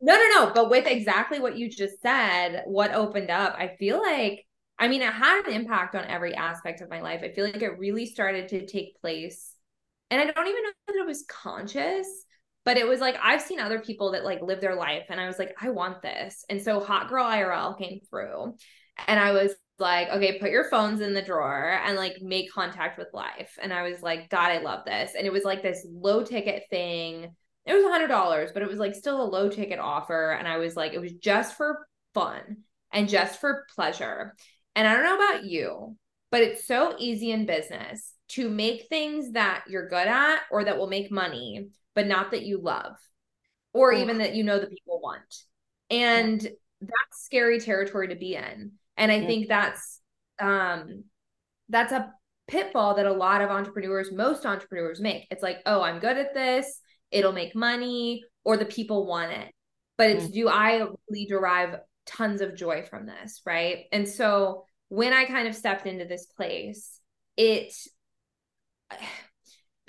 [SPEAKER 2] No, no, no. But with exactly what you just said, what opened up, I feel like I mean, it had an impact on every aspect of my life. I feel like it really started to take place. And I don't even know that it was conscious, but it was like I've seen other people that like live their life and I was like, I want this. And so Hot Girl IRL came through and I was like, okay, put your phones in the drawer and like make contact with life. And I was like, God, I love this. And it was like this low ticket thing. It was a hundred dollars, but it was like still a low ticket offer. And I was like, it was just for fun and just for pleasure. And I don't know about you, but it's so easy in business to make things that you're good at or that will make money, but not that you love or even that you know the people want. And yeah. that's scary territory to be in. And I yeah. think that's um that's a pitfall that a lot of entrepreneurs, most entrepreneurs make. It's like, "Oh, I'm good at this. It'll make money or the people want it." But it's mm-hmm. do I really derive tons of joy from this, right? And so when I kind of stepped into this place, it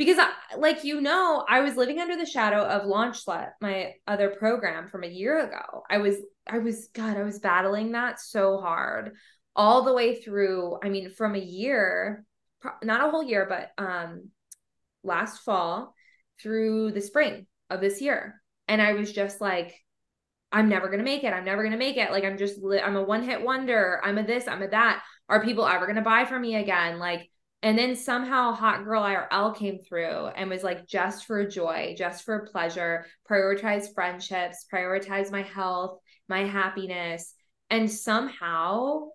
[SPEAKER 2] because I, like you know, I was living under the shadow of Launch Slut, my other program from a year ago. I was I was god, I was battling that so hard all the way through. I mean, from a year, not a whole year, but um last fall through the spring of this year. And I was just like I'm never going to make it. I'm never going to make it. Like I'm just I'm a one hit wonder. I'm a this, I'm a that. Are people ever going to buy from me again? Like and then somehow Hot Girl IRL came through and was like just for joy, just for pleasure, prioritize friendships, prioritize my health, my happiness. And somehow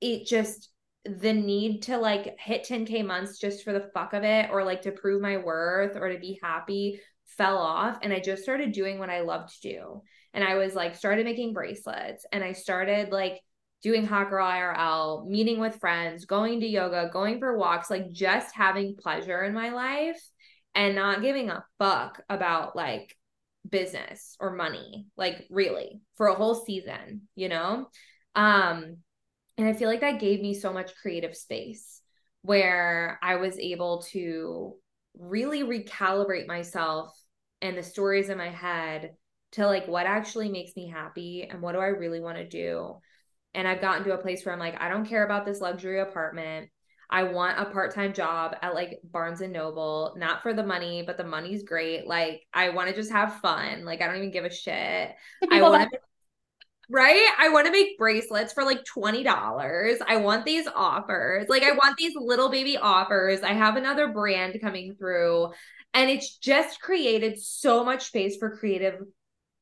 [SPEAKER 2] it just the need to like hit 10k months just for the fuck of it or like to prove my worth or to be happy fell off and I just started doing what I love to do and I was like started making bracelets and I started like doing girl IRL, meeting with friends, going to yoga, going for walks, like just having pleasure in my life and not giving a fuck about like business or money, like really for a whole season, you know? Um and I feel like that gave me so much creative space where I was able to really recalibrate myself and the stories in my head to like what actually makes me happy and what do I really want to do. And I've gotten to a place where I'm like, I don't care about this luxury apartment. I want a part-time job at like Barnes and Noble, not for the money, but the money's great. Like I want to just have fun. Like I don't even give a shit. I want right? I want to make bracelets for like $20. I want these offers. Like, I want these little baby offers. I have another brand coming through. And it's just created so much space for creative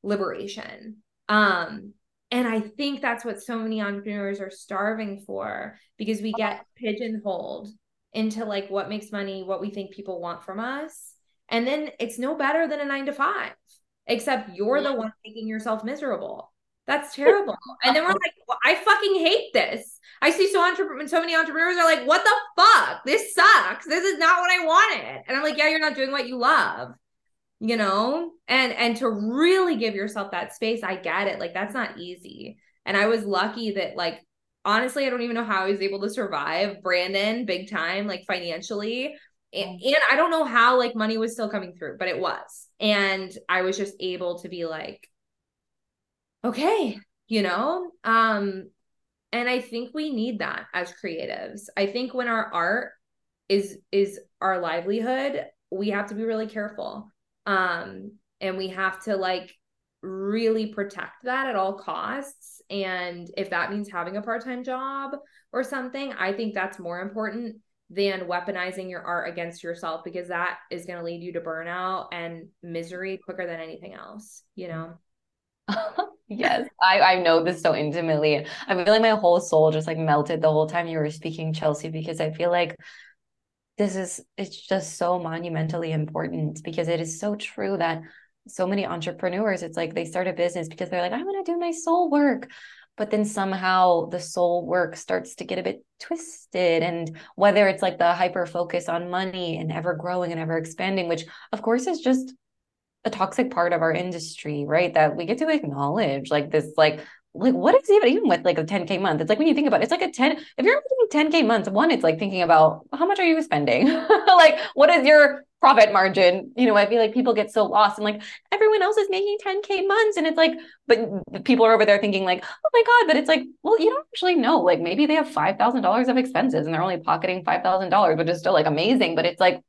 [SPEAKER 2] liberation. Um, and I think that's what so many entrepreneurs are starving for because we get pigeonholed into like what makes money, what we think people want from us. And then it's no better than a nine to five, except you're the one making yourself miserable. That's terrible. And then we're like, well, I fucking hate this. I see so entre- so many entrepreneurs are like, what the fuck? This sucks. This is not what I wanted. And I'm like, yeah, you're not doing what you love you know? And and to really give yourself that space i get it like that's not easy. And i was lucky that like honestly i don't even know how i was able to survive brandon big time like financially. And, and i don't know how like money was still coming through but it was. And i was just able to be like okay you know? Um and i think we need that as creatives. I think when our art is is our livelihood we have to be really careful um and we have to like really protect that at all costs. And if that means having a part-time job or something i think that's more important than weaponizing your art against yourself because that is going to lead you to burnout and misery quicker than anything else you know? [laughs]
[SPEAKER 1] Yes I, I know this so intimately. I feel like my whole soul just like melted the whole time you were speaking chelsea because i feel like this is it's just so monumentally important because it is so true that so many entrepreneurs it's like they start a business because they're like i want to do my soul work. But then somehow the soul work starts to get a bit twisted and whether it's like the hyper focus on money and ever growing and ever expanding which of course is just a toxic part of our industry right? That we get to acknowledge like this like like what is even even with like a 10k month? It's like when you think about it, it's like a 10 if you're making 10k months one it's like thinking about how much are you spending? [laughs] Like what is your profit margin? You know i feel like people get so lost and like everyone else is making 10k months and it's like but people are over there thinking like oh my god but it's like well you don't actually know. Like maybe they have $5000 of expenses and they're only pocketing $5000 which is still like amazing but it's like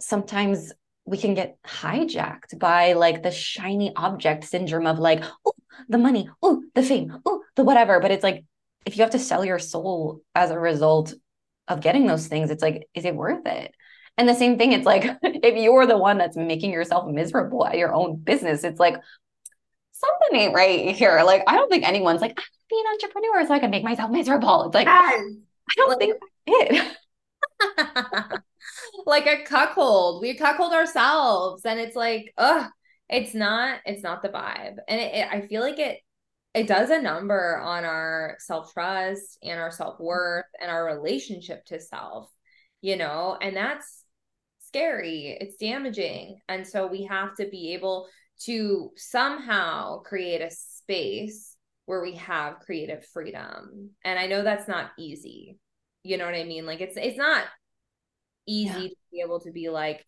[SPEAKER 1] sometimes we can get hijacked by like the shiny object syndrome of like oh the money, oh, the fame, oh, the whatever. But it's like, if you have to sell your soul as a result of getting those things, it's like, is it worth it? And the same thing, it's like, [laughs] if you're the one that's making yourself miserable at your own business, it's like, something ain't right here. Like, I don't think anyone's like, I be an entrepreneur so I can make myself miserable. It's like, yes. I don't think it. [laughs] [laughs]
[SPEAKER 2] like a cuckold. We cuckold ourselves. And it's like, ugh, it's not it's not the vibe. And it, it, i feel like it it does a number on our self-trust and our self-worth and our relationship to self you know and that's scary. It's damaging. And so we have to be able to somehow create a space where we have creative freedom. And i know that's not easy. You know what i mean? Like it's it's not easy yeah. to be able to be like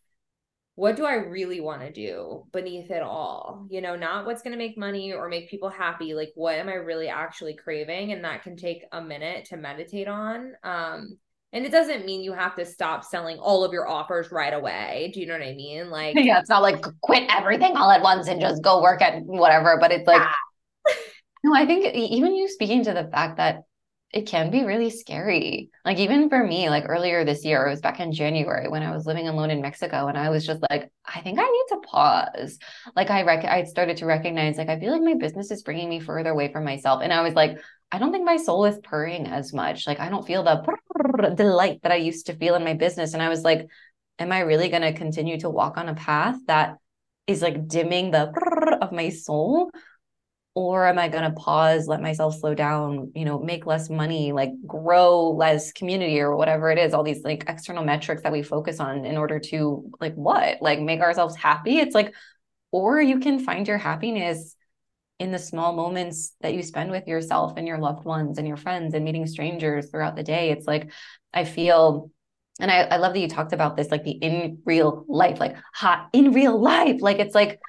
[SPEAKER 2] what do I really want to do beneath it all? You know, not what's going to make money or make people happy. Like, what am I really actually craving? And that can take a minute to meditate on. Um, and it doesn't mean you have to stop selling all of your offers right away. Do you know what I mean? [laughs] Like,
[SPEAKER 1] yeah, it's not like quit everything all at once and just go work at whatever, but it's like, yeah. [laughs] no, I think even you speaking to the fact that it can be really scary. Like even for me, like earlier this year, it was back in January when I was living alone in Mexico, and I was just like, I think I need to pause. Like I rec- I started to recognize, like I feel like my business is bringing me further away from myself, and I was like, I don't think my soul is purring as much. Like I don't feel the delight that I used to feel in my business, and I was like, Am I really going to continue to walk on a path that is like dimming the of my soul? Or am i going to pause let myself slow down you know make less money like grow less community or whatever it is all these like external metrics that we focus on in order to like what? Like make ourselves happy? It's like or you can find your happiness in the small moments that you spend with yourself and your loved ones and your friends and meeting strangers throughout the day. It's like i feel and I, I love that you talked about this like the in real life like hot in real life. Like it's like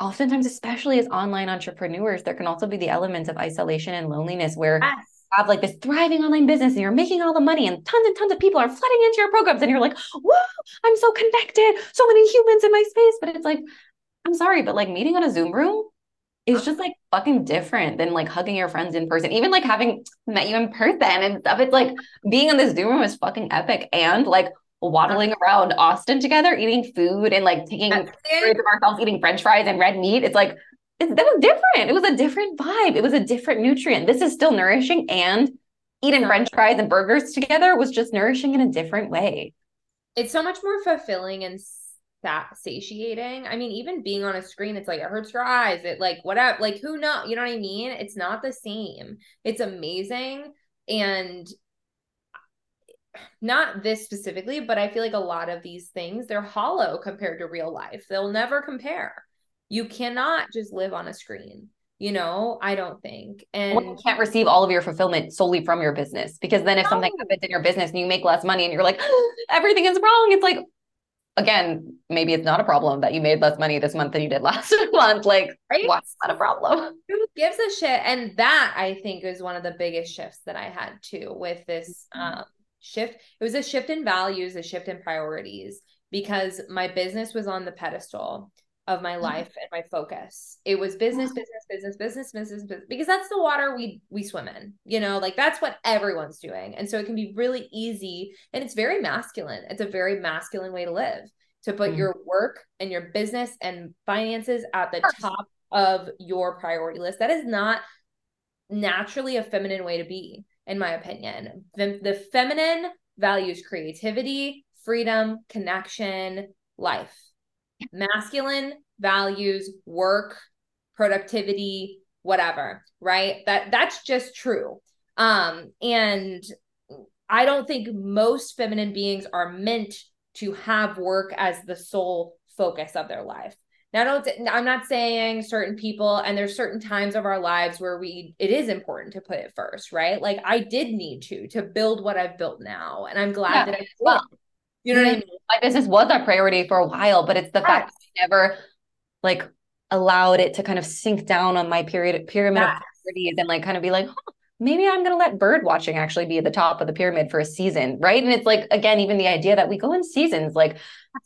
[SPEAKER 1] oftentimes, especially as online entrepreneurs, there can also be the elements of isolation and loneliness where yes. you have like this thriving online business and you're making all the money and tons and tons of people are flooding into your programs and you're like, whoa, I'm so connected, so many humans in my space. But it's like, I'm sorry, but like meeting on a Zoom room is just like fucking different than like hugging your friends in person. Even like having met you in person and stuff. It's like being in this Zoom room is fucking epic. And like waddling around Austin together, eating food and like taking pictures of ourselves eating French fries and red meat. It's like it, that was different. It was a different vibe. It was a different nutrient. This is still nourishing and eating French fries and burgers together was just nourishing in a different way.
[SPEAKER 2] It's so much more fulfilling and that satiating. I mean, even being on a screen, it's like it hurts your eyes. It like whatever, like who know, you know what I mean? It's not the same. It's amazing. And not this specifically, but I feel like a lot of these things, they're hollow compared to real life. They'll never compare. You cannot just live on a screen you know i don't think and well,
[SPEAKER 1] you can't receive all of your fulfillment solely from your business because then if no. something happens in your business and you make less money and you're like everything is wrong it's like again, maybe it's not a problem that you made less money this month than you did [laughs] last month. Like, right? what's not a problem?
[SPEAKER 2] Who gives a shit? And that I think is one of the biggest shifts that I had too with this mm-hmm. um, shift. It was a shift in values, a shift in priorities because my business was on the pedestal of my mm-hmm. life and my focus. It was business, business, business, business, business, business, because that's the water we we swim in. You know, like that's what everyone's doing. And so it can be really easy and it's very masculine. It's a very masculine way to live. To put mm your work and your business and finances at the top of your priority list. That is not naturally a feminine way to be, in my opinion. The, the feminine values creativity, freedom, connection, life. Masculine values work productivity whatever right? That that's just true. Um and i don't think most feminine beings are meant to have work as the sole focus of their life now don't i'm not saying certain people and there's certain times of our lives where we it is important to put it first right like i did need to to build what i've built now and i'm glad yeah. that i well
[SPEAKER 1] you know what I mm-hmm. mean? My business was a priority for a while, but it's the yes. fact that I never like allowed it to kind of sink down on my period pyramid yes. of priorities and like kind of be like, huh, maybe I'm gonna let bird watching actually be at the top of the pyramid for a season, right? And it's like again, even the idea that we go in seasons, like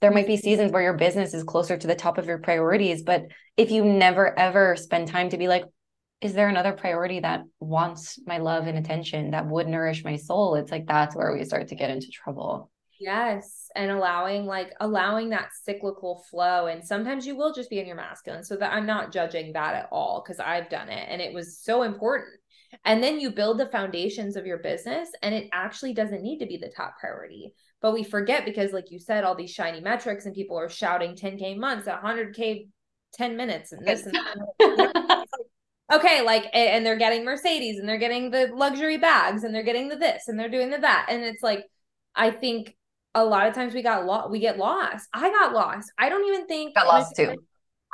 [SPEAKER 1] there might be seasons where your business is closer to the top of your priorities, but if you never ever spend time to be like, is there another priority that wants my love and attention that would nourish my soul? It's like that's where we start to get into trouble.
[SPEAKER 2] Yes. And allowing like allowing that cyclical flow. And sometimes you will just be in your masculine. So that I'm not judging that at all because I've done it and it was so important. And then you build the foundations of your business and it actually doesn't need to be the top priority. But we forget because, like you said, all these shiny metrics and people are shouting 10K months, 100K 10 minutes and this and that. [laughs] okay, like, and they're getting Mercedes and they're getting the luxury bags and they're getting the this and they're doing the that. And it's like, I think a lot of times we got lost we get lost i got lost i don't even think
[SPEAKER 1] got lost too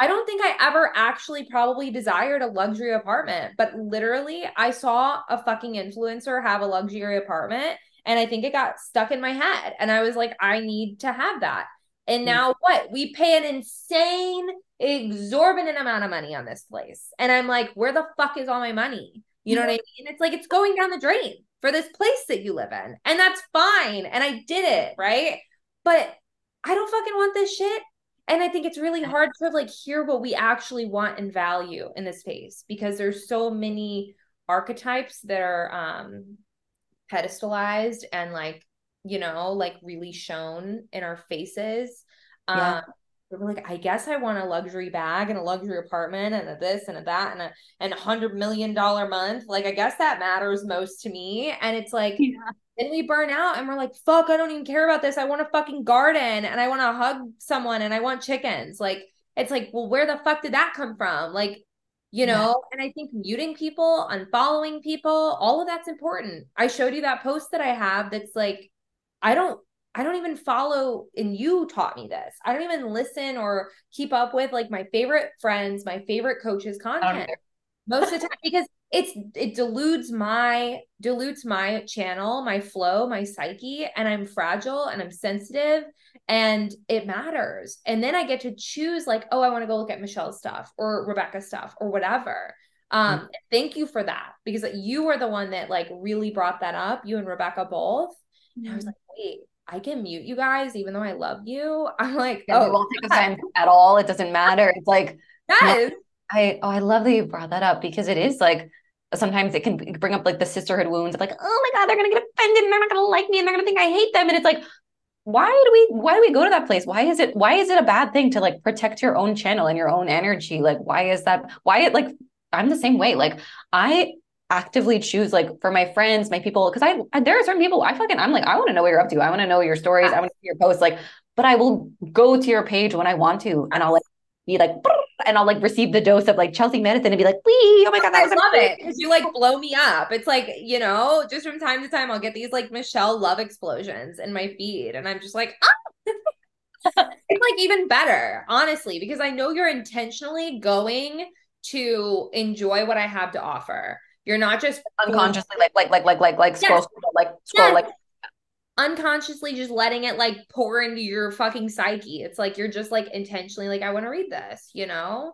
[SPEAKER 2] i don't think i ever actually probably desired a luxury apartment but literally i saw a fucking influencer have a luxury apartment and i think it got stuck in my head and i was like i need to have that and mm. now what we pay an insane exorbitant amount of money on this place and i'm like where the fuck is all my money you know what i mean it's like it's going down the drain for this place that you live in. And that's fine. And I did it, right? But I don't fucking want this shit. And I think it's really hard to like hear what we actually want and value in this space because there's so many archetypes that are um pedestalized and like, you know, like really shown in our faces. Yeah. Um we're like, I guess I want a luxury bag and a luxury apartment and a this and a that and a and a hundred million dollar month. Like, I guess that matters most to me. And it's like, yeah. then we burn out and we're like, fuck, I don't even care about this. I want a fucking garden and I want to hug someone and I want chickens. Like, it's like, well, where the fuck did that come from? Like, you know, yeah. and I think muting people, unfollowing people, all of that's important. I showed you that post that I have that's like, I don't I don't even follow, and you taught me this. I don't even listen or keep up with like my favorite friends, my favorite coaches' content most of the time because it's it dilutes my dilutes my channel, my flow, my psyche, and I'm fragile and I'm sensitive and it matters. And then I get to choose like, oh, I want to go look at Michelle's stuff or Rebecca's stuff or whatever. Um, mm-hmm. thank you for that because you were the one that like really brought that up, you and Rebecca both. Mm-hmm. And I was mm-hmm. like, wait, I can mute you guys even though I love you. [laughs] I'm like,
[SPEAKER 1] yeah, oh, won't take offense at all. It doesn't matter. It's like,
[SPEAKER 2] yes.
[SPEAKER 1] I oh, I love that you brought that up because it is like sometimes it can bring up like the sisterhood wounds of like, oh my God, they're gonna get offended and they're not gonna like me and they're gonna think I hate them. And it's like, why do we why do we go to that place? Why is it why is it a bad thing to like protect your own channel and your own energy? Like, why is that why it like I'm the same way. Like I actively choose like for my friends, my people, because I there are certain people I fucking I'm like, I want to know what you're up to. I want to know your stories, I want to see your posts, like, but I will go to your page when I want to and I'll like be like and I'll like receive the dose of like Chelsea medicine and be like, Wee, oh my god,
[SPEAKER 2] I love it because you like blow me up. It's like you know, just from time to time, I'll get these like Michelle love explosions in my feed, and I'm just like, ah. [laughs] it's like even better, honestly, because I know you're intentionally going to enjoy what I have to offer. You're not just
[SPEAKER 1] unconsciously like like like like like like scroll, yes. scroll like scroll yes. like
[SPEAKER 2] unconsciously just letting it like pour into your fucking psyche. It's like you're just like intentionally like, I want to read this, you know?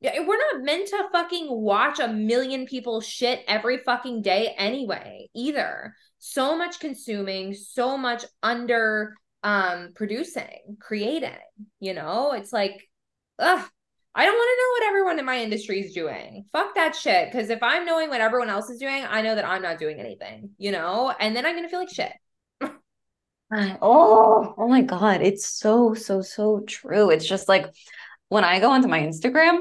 [SPEAKER 2] Yeah, we're not meant to fucking watch a million people shit every fucking day anyway, either. So much consuming, so much under um producing, creating, you know? It's like, ugh. I don't want to know what everyone in my industry is doing. Fuck that shit. Cause if I'm knowing what everyone else is doing, I know that I'm not doing anything, you know? And then I'm gonna feel like shit.
[SPEAKER 1] Oh, oh my God. It's so, so, so true. It's just like when I go onto my Instagram,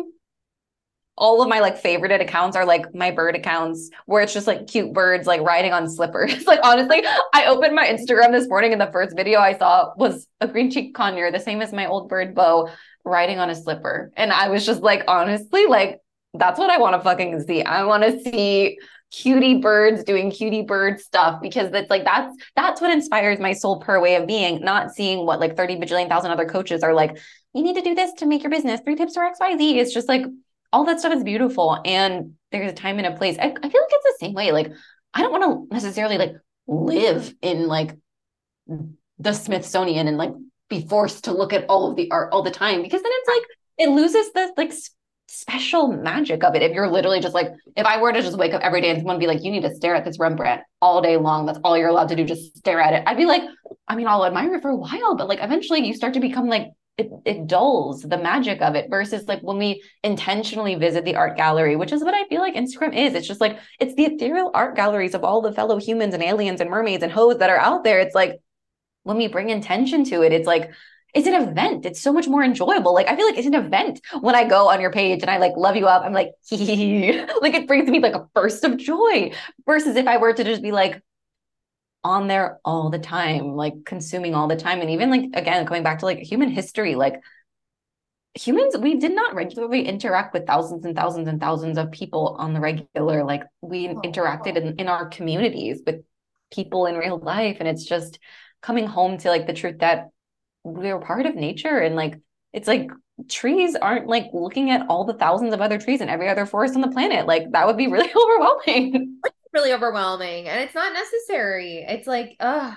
[SPEAKER 1] all of my like favorited accounts are like my bird accounts where it's just like cute birds like riding on slippers. [laughs] like honestly, I opened my Instagram this morning and the first video I saw was a green cheek conure, the same as my old bird Bo riding on a slipper. And I was just like, honestly, like that's what I want to fucking see. I want to see cutie birds doing cutie bird stuff because it's like that's that's what inspires my soul purr way of being not seeing what like 30 bajillion thousand other coaches are like you need to do this to make your business three tips for xyz it's just like all that stuff is beautiful and there's a time and a place I, I feel like it's the same way like i don't want to necessarily like live in like the smithsonian and like be forced to look at all of the art all the time because then it's like it loses the like special magic of it. If you're literally just like, if I were to just wake up every day and someone be like, you need to stare at this Rembrandt all day long, that's all you're allowed to do, just stare at it. I'd be like, I mean, I'll admire it for a while, but like eventually you start to become like, it, it dulls the magic of it versus like when we intentionally visit the art gallery, which is what I feel like Instagram is. It's just like, it's the ethereal art galleries of all the fellow humans and aliens and mermaids and hoes that are out there. It's like, when we bring intention to it, it's like, it's an event. It's so much more enjoyable. Like I feel like it's an event when I go on your page and I like love you up. I'm like, [laughs] like it brings me like a burst of joy. Versus if I were to just be like on there all the time, like consuming all the time. And even like again, coming back to like human history, like humans, we did not regularly interact with thousands and thousands and thousands of people on the regular. Like we oh, interacted in, in our communities with people in real life. And it's just coming home to like the truth that we're part of nature and like it's like trees aren't like looking at all the thousands of other trees and every other forest on the planet like that would be [laughs] really overwhelming
[SPEAKER 2] really overwhelming and it's not necessary it's like uh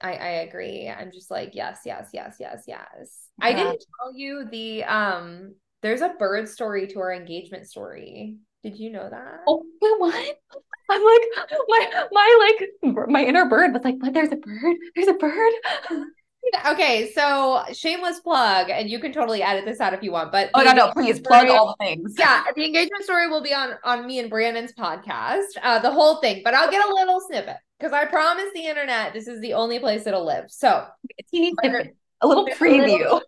[SPEAKER 2] I, I agree. I'm just like, yes, yes, yes, yes, yes. Yeah. I didn't tell you the um there's a bird story to our engagement story. Did you know that?
[SPEAKER 1] Oh what? I'm like my my like my inner bird was like, but there's a bird. There's a bird. [laughs]
[SPEAKER 2] Okay, so shameless plug, and you can totally edit this out if you want. But
[SPEAKER 1] oh no, no, please plug all the things.
[SPEAKER 2] Yeah, [laughs] the engagement story will be on on me and Brandon's podcast, uh, the whole thing. But I'll get a little snippet because I promise the internet this is the only place it'll live. So
[SPEAKER 1] a teeny snippet, a little preview. A little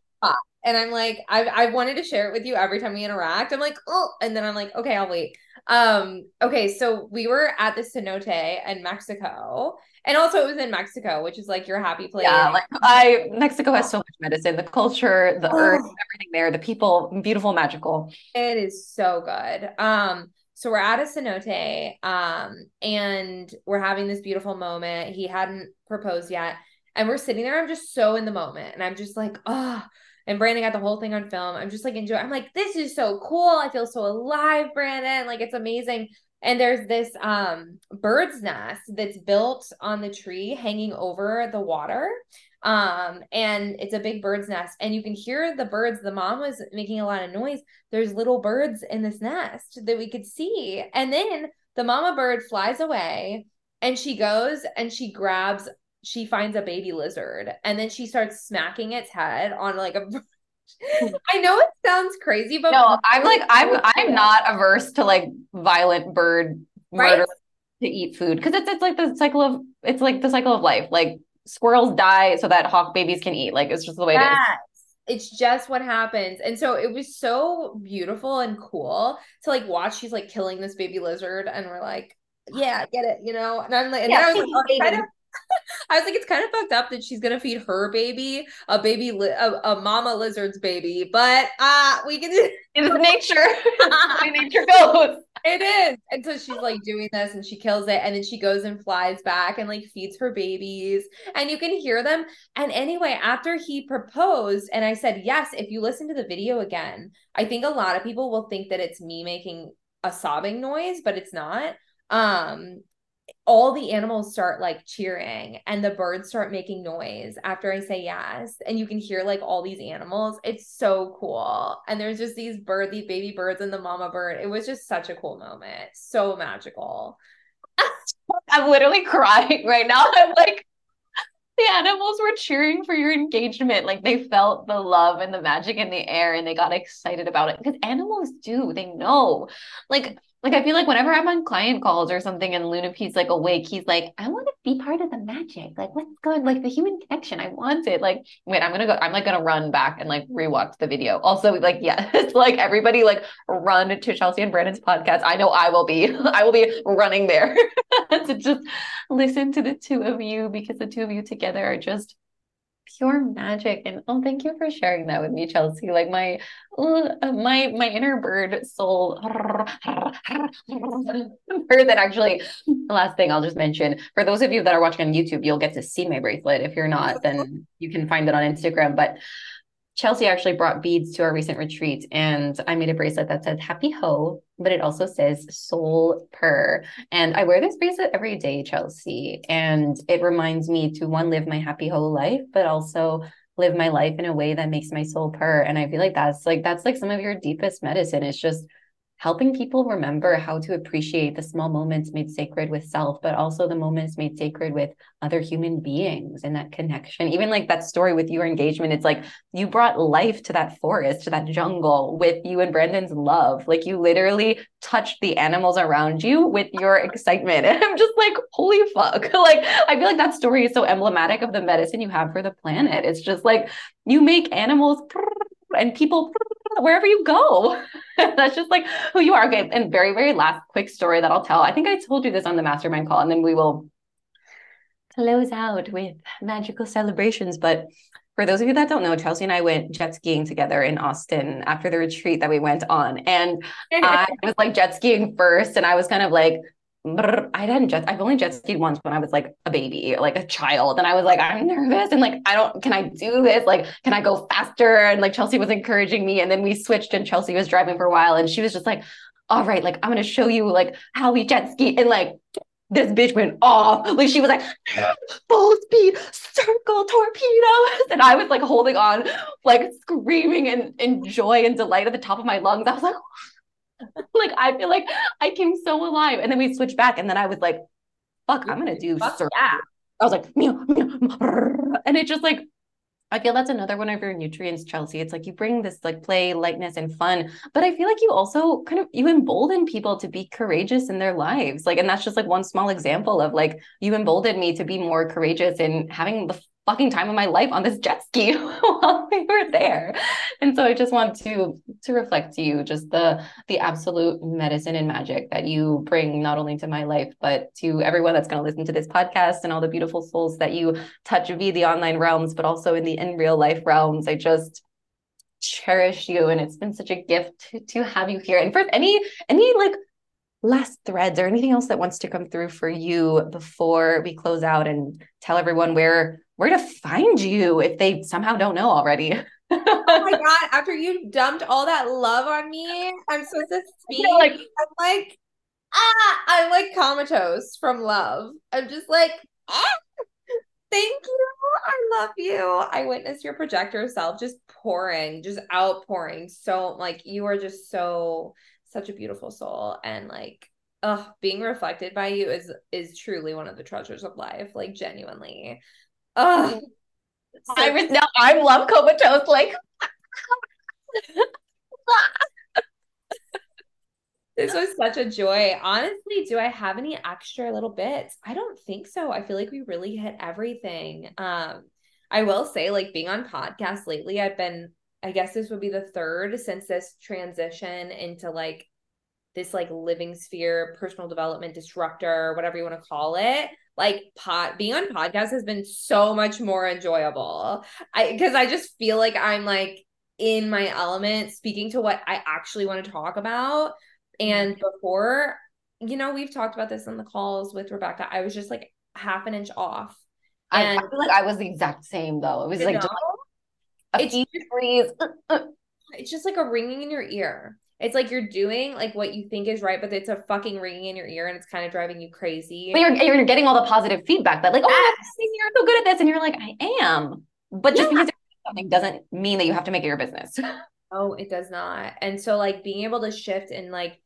[SPEAKER 2] and I'm like, I've I've wanted to share it with you every time we interact. I'm like, oh, and then I'm like, okay, I'll wait. Um, okay, so we were at the cenote in Mexico, and also it was in Mexico, which is like your happy place.
[SPEAKER 1] Yeah, like I Mexico has so much medicine, the culture, the oh. earth, everything there, the people, beautiful, magical.
[SPEAKER 2] It is so good. Um, so we're at a cenote, um, and we're having this beautiful moment. He hadn't proposed yet, and we're sitting there. I'm just so in the moment, and I'm just like, oh. And Brandon got the whole thing on film. I'm just like enjoying. I'm like, this is so cool. I feel so alive, Brandon. Like it's amazing and there's this um bird's nest that's built on the tree hanging over the water um and it's a big bird's nest and you can hear the birds the mom was making a lot of noise there's little birds in this nest that we could see and then the mama bird flies away and she goes and she grabs she finds a baby lizard and then she starts smacking its head on like a [laughs] I know it sounds crazy, but
[SPEAKER 1] no, I'm like I'm [laughs] I'm not averse to like violent bird murder right? to eat food because it's it's like the cycle of it's like the cycle of life. Like squirrels die so that hawk babies can eat. Like it's just the way yes. it is
[SPEAKER 2] it's just what happens and so it was so beautiful and cool to like watch she's like killing this baby lizard and we're like yeah get it you know and i'm like and yeah, I was like oh, kind of I was like, it's kind of fucked up that she's gonna feed her baby a baby, li- a, a, mama lizard's baby, but uh we can. [laughs]
[SPEAKER 1] It's nature. [laughs] nature goes.
[SPEAKER 2] It is, and so she's like doing this, and she kills it, and then she goes and flies back and like feeds her babies, and you can hear them. And anyway, after he proposed, and I said yes, if you listen to the video again, I think a lot of people will think that it's me making a sobbing noise, but it's not um all the animals start like cheering and the birds start making noise after I say yes. And you can hear like all these animals. It's so cool. And there's just these bird, these baby birds and the mama bird. It was just such a cool moment. So magical. [laughs]
[SPEAKER 1] I'm literally crying right now. [laughs] I'm like, the animals were cheering for your engagement. Like they felt the love and the magic in the air and they got excited about it because animals do. They know. Like like I feel like whenever I'm on client calls or something and Lunape's like awake, he's like, I want to be part of the magic. Like what's going like the human connection. I want it. Like, wait, I'm gonna go, I'm like gonna run back and like rewatch the video. Also, like, [laughs] yeah, it's like everybody like run to Chelsea and Brandon's podcast. I know I will be, [laughs] I will be running there [laughs] to just listen to the two of you because the two of you together are just pure magic and oh thank you for sharing that with me chelsea. Like my uh, my my inner bird soul [laughs] bird that actually last thing i'll just mention for those of you that are watching on youtube you'll get to see my bracelet. If you're not then you can find it on instagram. But Chelsea actually brought beads to our recent retreat, and I made a bracelet that says Happy Ho, but it also says Soul Purr. And I wear this bracelet every day, Chelsea. And it reminds me to one, live my happy whole life, but also live my life in a way that makes my soul purr. And I feel like that's like, that's like some of your deepest medicine. It's just helping people remember how to appreciate the small moments made sacred with self, but also the moments made sacred with other human beings and that connection. Even like that story with your engagement, it's like you brought life to that forest, to that jungle with you and Brandon's love. Like you literally touched the animals around you with your excitement. [laughs] And I'm just like, holy fuck. [laughs] like I feel like that story is so emblematic of the medicine you have for the planet. It's just like you make animals [laughs] and people wherever you go. [laughs] That's just like who you are. Okay. And very, very last quick story that I'll tell. I think I told you this on the mastermind call, and then we will close out with magical celebrations. But for those of you that don't know, Chelsea and I went jet skiing together in Austin after the retreat that we went on. And [laughs] I was like jet skiing first, and I was kind of like I didn't jet. I've only jet skied once when I was like a baby, like a child, and I was like, I'm nervous, and like I don't. Can I do this? Like, can I go faster? And like Chelsea was encouraging me, and then we switched, and Chelsea was driving for a while, and she was just like, "All right, like I'm gonna show you like how we jet ski," and like this bitch went off. Like she was like [gasps] full speed, circle torpedoes. And I was like holding on, like screaming and in joy and delight at the top of my lungs. I was like, like I feel like I came so alive. And then we switched back, and then I was like, "Fuck, I'm gonna do." Fuck yeah. I was like, meow, meow, and it just like I feel that's another one of your nutrients, Chelsea. It's like you bring this like play, lightness, and fun, but I feel like you also kind of you embolden people to be courageous in their lives. Like, and that's just like one small example of like you emboldened me to be more courageous in having the fucking time of my life on this jet ski [laughs] while we were there. And so I just want to to reflect to you just the the absolute medicine and magic that you bring not only to my life but to everyone that's going to listen to this podcast and all the beautiful souls that you touch via the online realms but also in the in real life realms. I just cherish you and it's been such a gift to, to have you here. And for any any like last threads or anything else that wants to come through for you before we close out and tell everyone where where to find you if they somehow don't know already. [laughs]
[SPEAKER 2] oh my god! After you dumped all that love on me, I'm supposed to speak. [laughs] like, I'm like, ah, I'm like comatose from love. I'm just like, ah, thank you. I love you. I witnessed your projector self just pouring, just outpouring. So like you are just so such a beautiful soul and like uh being reflected by you is is truly one of the treasures of life like genuinely
[SPEAKER 1] so- I was now I'm love comatose like
[SPEAKER 2] this was such a joy. Honestly, do I have any extra little bits? I don't think so. I feel like we really hit everything. Um, I will say, like being on podcasts lately, I've been, I guess this would be the third since this transition into like this like living sphere, personal development disruptor, whatever you want to call it. Like pot being on podcast has been so much more enjoyable. I because I just feel like I'm like in my element, speaking to what I actually want to talk about and mm-hmm. before, you know, we've talked about this in the calls with Rebecca. I was just like half an inch off.
[SPEAKER 1] And I, I feel like I was the exact same though. It was like, just, like, a
[SPEAKER 2] it's few degrees. [laughs] It's just like a ringing in your ear. It's like you're doing like what you think is right, but it's a fucking ringing in your ear and it's kind of driving you crazy.
[SPEAKER 1] But you're, you're getting all the positive feedback that like, oh, you're so good at this. And you're like, I am. But just yeah. because something doesn't mean that you have to make it your business. [laughs]
[SPEAKER 2] Oh, it does not. And so like being able to shift and like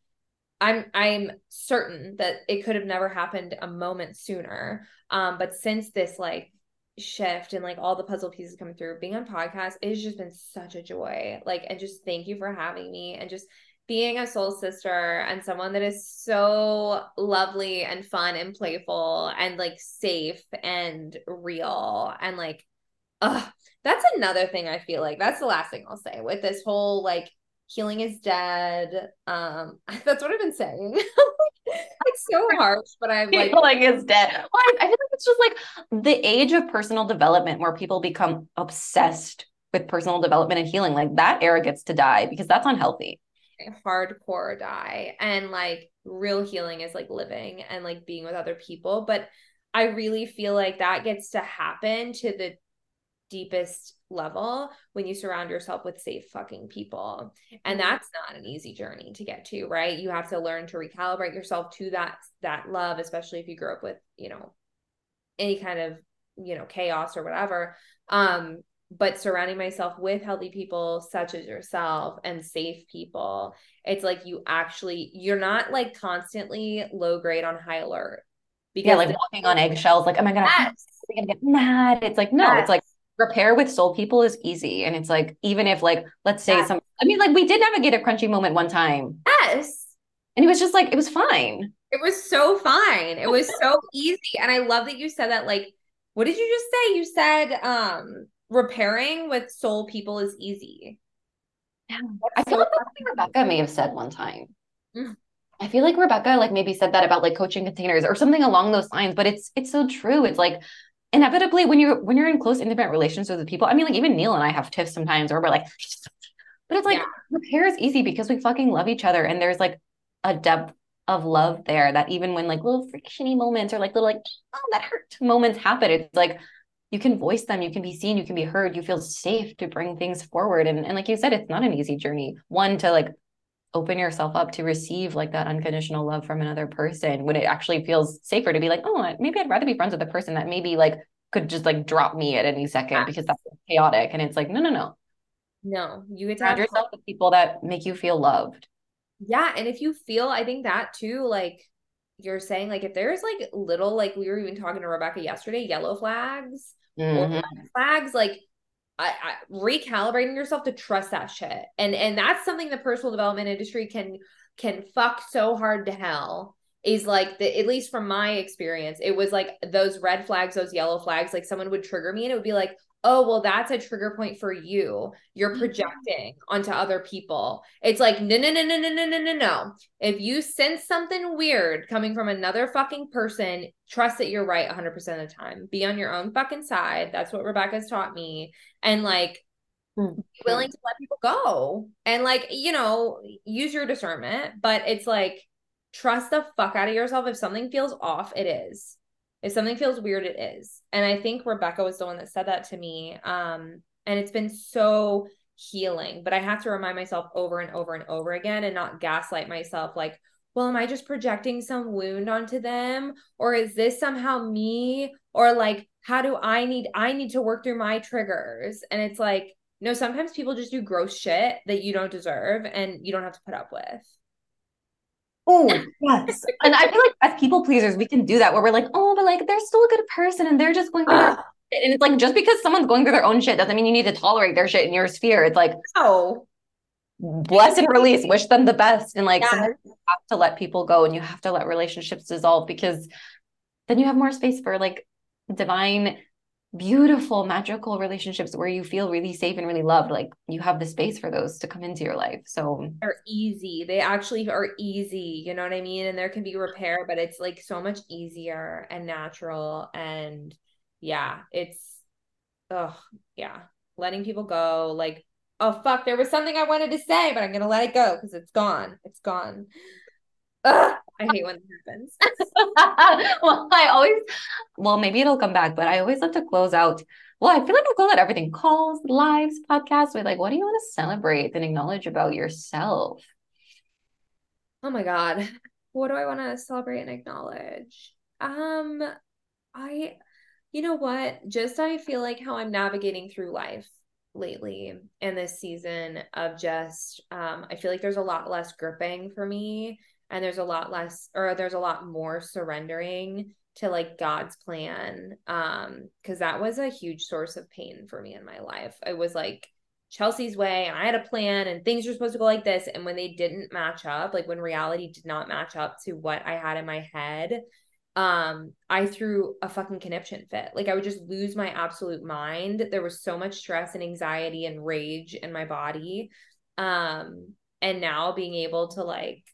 [SPEAKER 2] I'm I'm certain that it could have never happened a moment sooner. Um, but since this like shift and like all the puzzle pieces coming through, being on podcast, it's just been such a joy. Like, and just thank you for having me and just being a soul sister and someone that is so lovely and fun and playful and like safe and real and like, uh, that's another thing I feel like that's the last thing I'll say with this whole like healing is dead. Um, [laughs] that's what I've been saying. [laughs] it's so harsh, but I'm like
[SPEAKER 1] healing is dead. Well, I, I feel like it's just like the age of personal development where people become obsessed with personal development and healing. Like that era gets to die because that's unhealthy.
[SPEAKER 2] Hardcore die. And like real healing is like living and like being with other people. But I really feel like that gets to happen to the deepest level when you surround yourself with safe fucking people. And mm-hmm. that's not an easy journey to get to, right? You have to learn to recalibrate yourself to that that love, especially if you grew up with, you know, any kind of, you know, chaos or whatever. Um but surrounding myself with healthy people such as yourself and safe people it's like you actually you're not like constantly low grade on high alert
[SPEAKER 1] because yeah like walking on eggshells like am i gonna, yes. am I gonna get mad it's like no yes. it's like repair with soul people is easy. And it's like, even if like, let's say some, I mean, like we did navigate a crunchy moment one time.
[SPEAKER 2] Yes.
[SPEAKER 1] And it was just like, it was fine.
[SPEAKER 2] It was so fine. It was so easy. And I love that you said that. Like, what did you just say? You said, um, repairing with soul people is easy.
[SPEAKER 1] Yeah. I feel so like that's Rebecca may have said one time. Mm. I feel like Rebecca like maybe said that about like coaching containers or something along those lines, but it's it's so true. It's like inevitably when you're when you're in close intimate relations with people, I mean, like even Neil and I have tiffs sometimes where we're like, but it's like yeah. repair is easy because we fucking love each other and there's like a depth of love there that even when like little frictiony moments or like little like oh that hurt moments happen, it's like you can voice them, you can be seen, you can be heard, you feel safe to bring things forward. And and like you said, it's not an easy journey. One to like open yourself up to receive like that unconditional love from another person when it actually feels safer to be like, oh, maybe I'd rather be friends with a person that maybe like could just like drop me at any second because that's chaotic. And it's like, no, no, no.
[SPEAKER 2] No, you get
[SPEAKER 1] to surround yourself with people that make you feel loved.
[SPEAKER 2] Yeah. And if you feel, I think that too, like you're saying, like if there's like little, like we were even talking to Rebecca yesterday, yellow flags mm-hmm. flags, like I, I, recalibrating yourself to trust that shit. And and that's something the personal development industry can can fuck so hard to hell is like the at least from my experience it was like those red flags those yellow flags like someone would trigger me and it would be like oh well that's a trigger point for you. You're mm-hmm. projecting onto other people. It's like no no no no no no no no no. If you sense something weird coming from another fucking person trust that you're right 100% of the time. Be on your own fucking side. That's what rebecca's taught me. And like mm-hmm. willing to let people go. And like you know use your discernment. But it's like trust the fuck out of yourself. If something feels off it is if something feels weird it is. And i think rebecca was the one that said that to me um and it's been so healing but i have to remind myself over and over and over again and not gaslight myself like well am i just projecting some wound onto them? Or is this somehow me? Or like how do i need i need to work through my triggers? And it's like no sometimes people just do gross shit that you don't deserve and you don't have to put up with
[SPEAKER 1] Oh, [laughs] yes. and I feel like as people pleasers, we can do that where we're like, oh, but like they're still a good person and they're just going through [gasps] And it's like just because someone's going through their own shit doesn't mean you need to tolerate their shit in your sphere. It's like
[SPEAKER 2] oh,
[SPEAKER 1] bless and release, wish them the best. And like sometimes you have to let people go and you have to let relationships dissolve because then you have more space for like divine beautiful magical relationships where you feel really safe and really loved like you have the space for those to come into your life so.
[SPEAKER 2] They're easy. They actually are easy you know what i mean? And there can be repair but it's like so much easier and natural and yeah it's oh yeah. Letting people go like oh fuck there was something i wanted to say but i'm gonna let it go because it's gone. It's gone. Ugh, I hate when that happens. [laughs] [laughs]
[SPEAKER 1] well, I always, well, maybe it'll come back, but I always love to close out. Well, I feel like I close out everything calls, lives, podcasts with like, what do you want to celebrate and acknowledge about yourself?
[SPEAKER 2] Oh my God. What do I want to celebrate and acknowledge? Um, I, you know what? Just I feel like how I'm navigating through life lately in this season of just um I feel like there's a lot less gripping for me and there's a lot less or there's a lot more surrendering to like God's plan um cuz that was a huge source of pain for me in my life. It was like Chelsea's way and I had a plan and things were supposed to go like this and when they didn't match up, like when reality did not match up to what I had in my head, um I threw a fucking conniption fit. Like I would just lose my absolute mind. There was so much stress and anxiety and rage in my body. Um and now being able to like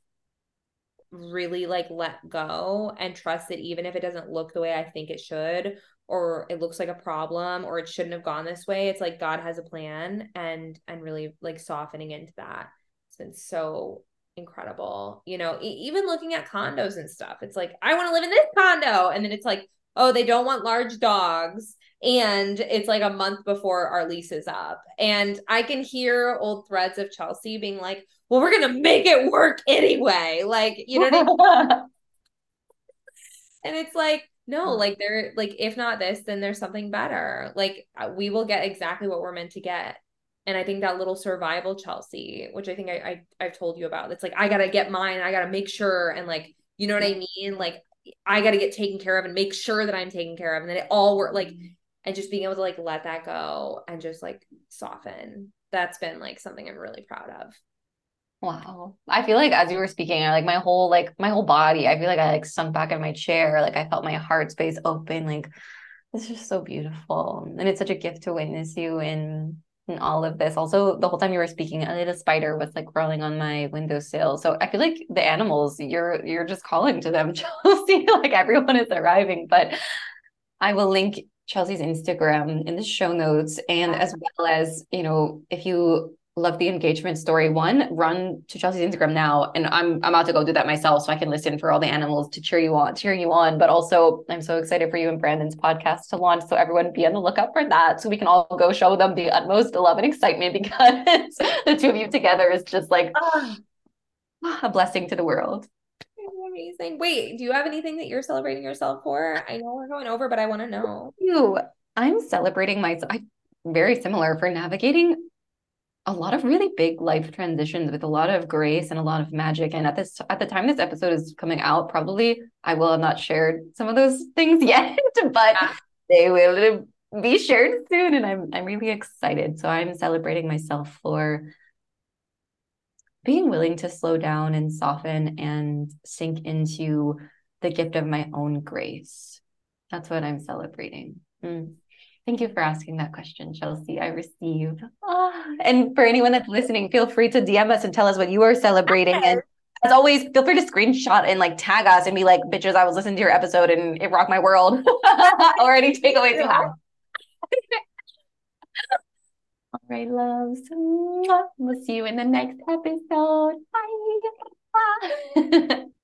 [SPEAKER 2] really like let go and trust that even if it doesn't look the way I think it should or it looks like a problem or it shouldn't have gone this way it's like God has a plan and and really like softening into that. It's been so incredible you know e- even looking at condos and stuff it's like I want to live in this condo and then it's like oh they don't want large dogs and it's like a month before our lease is up. And i can hear old threads of chelsea being like well we're gonna make it work anyway. Like you know what I mean? [laughs] and it's like no like there like if not this then there's something better. Like uh, we will get exactly what we're meant to get. And i think that little survival chelsea which i think i, I i've told you about it's like i gotta get mine i gotta make sure and like you know what i mean? Like I got to get taken care of and make sure that I'm taken care of. And then it all work like and just being able to like let that go and just like soften that's been like something i'm really proud of
[SPEAKER 1] wow. I feel like as you were speaking i like my whole like my whole body i feel like i like sunk back in my chair. Like i felt my heart space open. Like it's just so beautiful. And it's such a gift to witness you in in all of this. Also the whole time you were speaking a little spider was like crawling on my windowsill. So i feel like the animals you're you're just calling to them [laughs] chelsea. Like everyone is arriving. But I will link Chelsea's Instagram in the show notes. And as well as, you know, if you love the engagement story, one, run to Chelsea's Instagram now. And I'm I'm about to go do that myself so I can listen for all the animals to cheer you on, cheer you on. But also I'm so excited for you and Brandon's podcast to launch. So everyone be on the lookout for that. So we can all go show them the utmost love and excitement [laughs] because the two of you together is just like ah. [sighs] a blessing to the world
[SPEAKER 2] amazing. Wait, do you have anything that you're celebrating yourself for? I know we're going over, but I want to know.
[SPEAKER 1] You, I'm celebrating myself. I very similar for navigating a lot of really big life transitions with a lot of grace and a lot of magic. And at this at the time this episode is coming out, probably I will have not shared some of those [laughs] things yet, [laughs] but yeah. they will be shared soon. And I'm I'm really excited. So I'm celebrating myself for being willing to slow down and soften and sink into the gift of my own grace. That's what I'm celebrating. Mm. Thank you for asking that question, Chelsea. I receive. Oh. And for anyone that's listening, feel free to DM us and tell us what you are celebrating. And as always, feel free to screenshot and like tag us and be like, bitches, I was listening to your episode and it rocked my world. [laughs] or any takeaways you have. [laughs] All right, loves. We'll see you in the next episode. Bye. [laughs]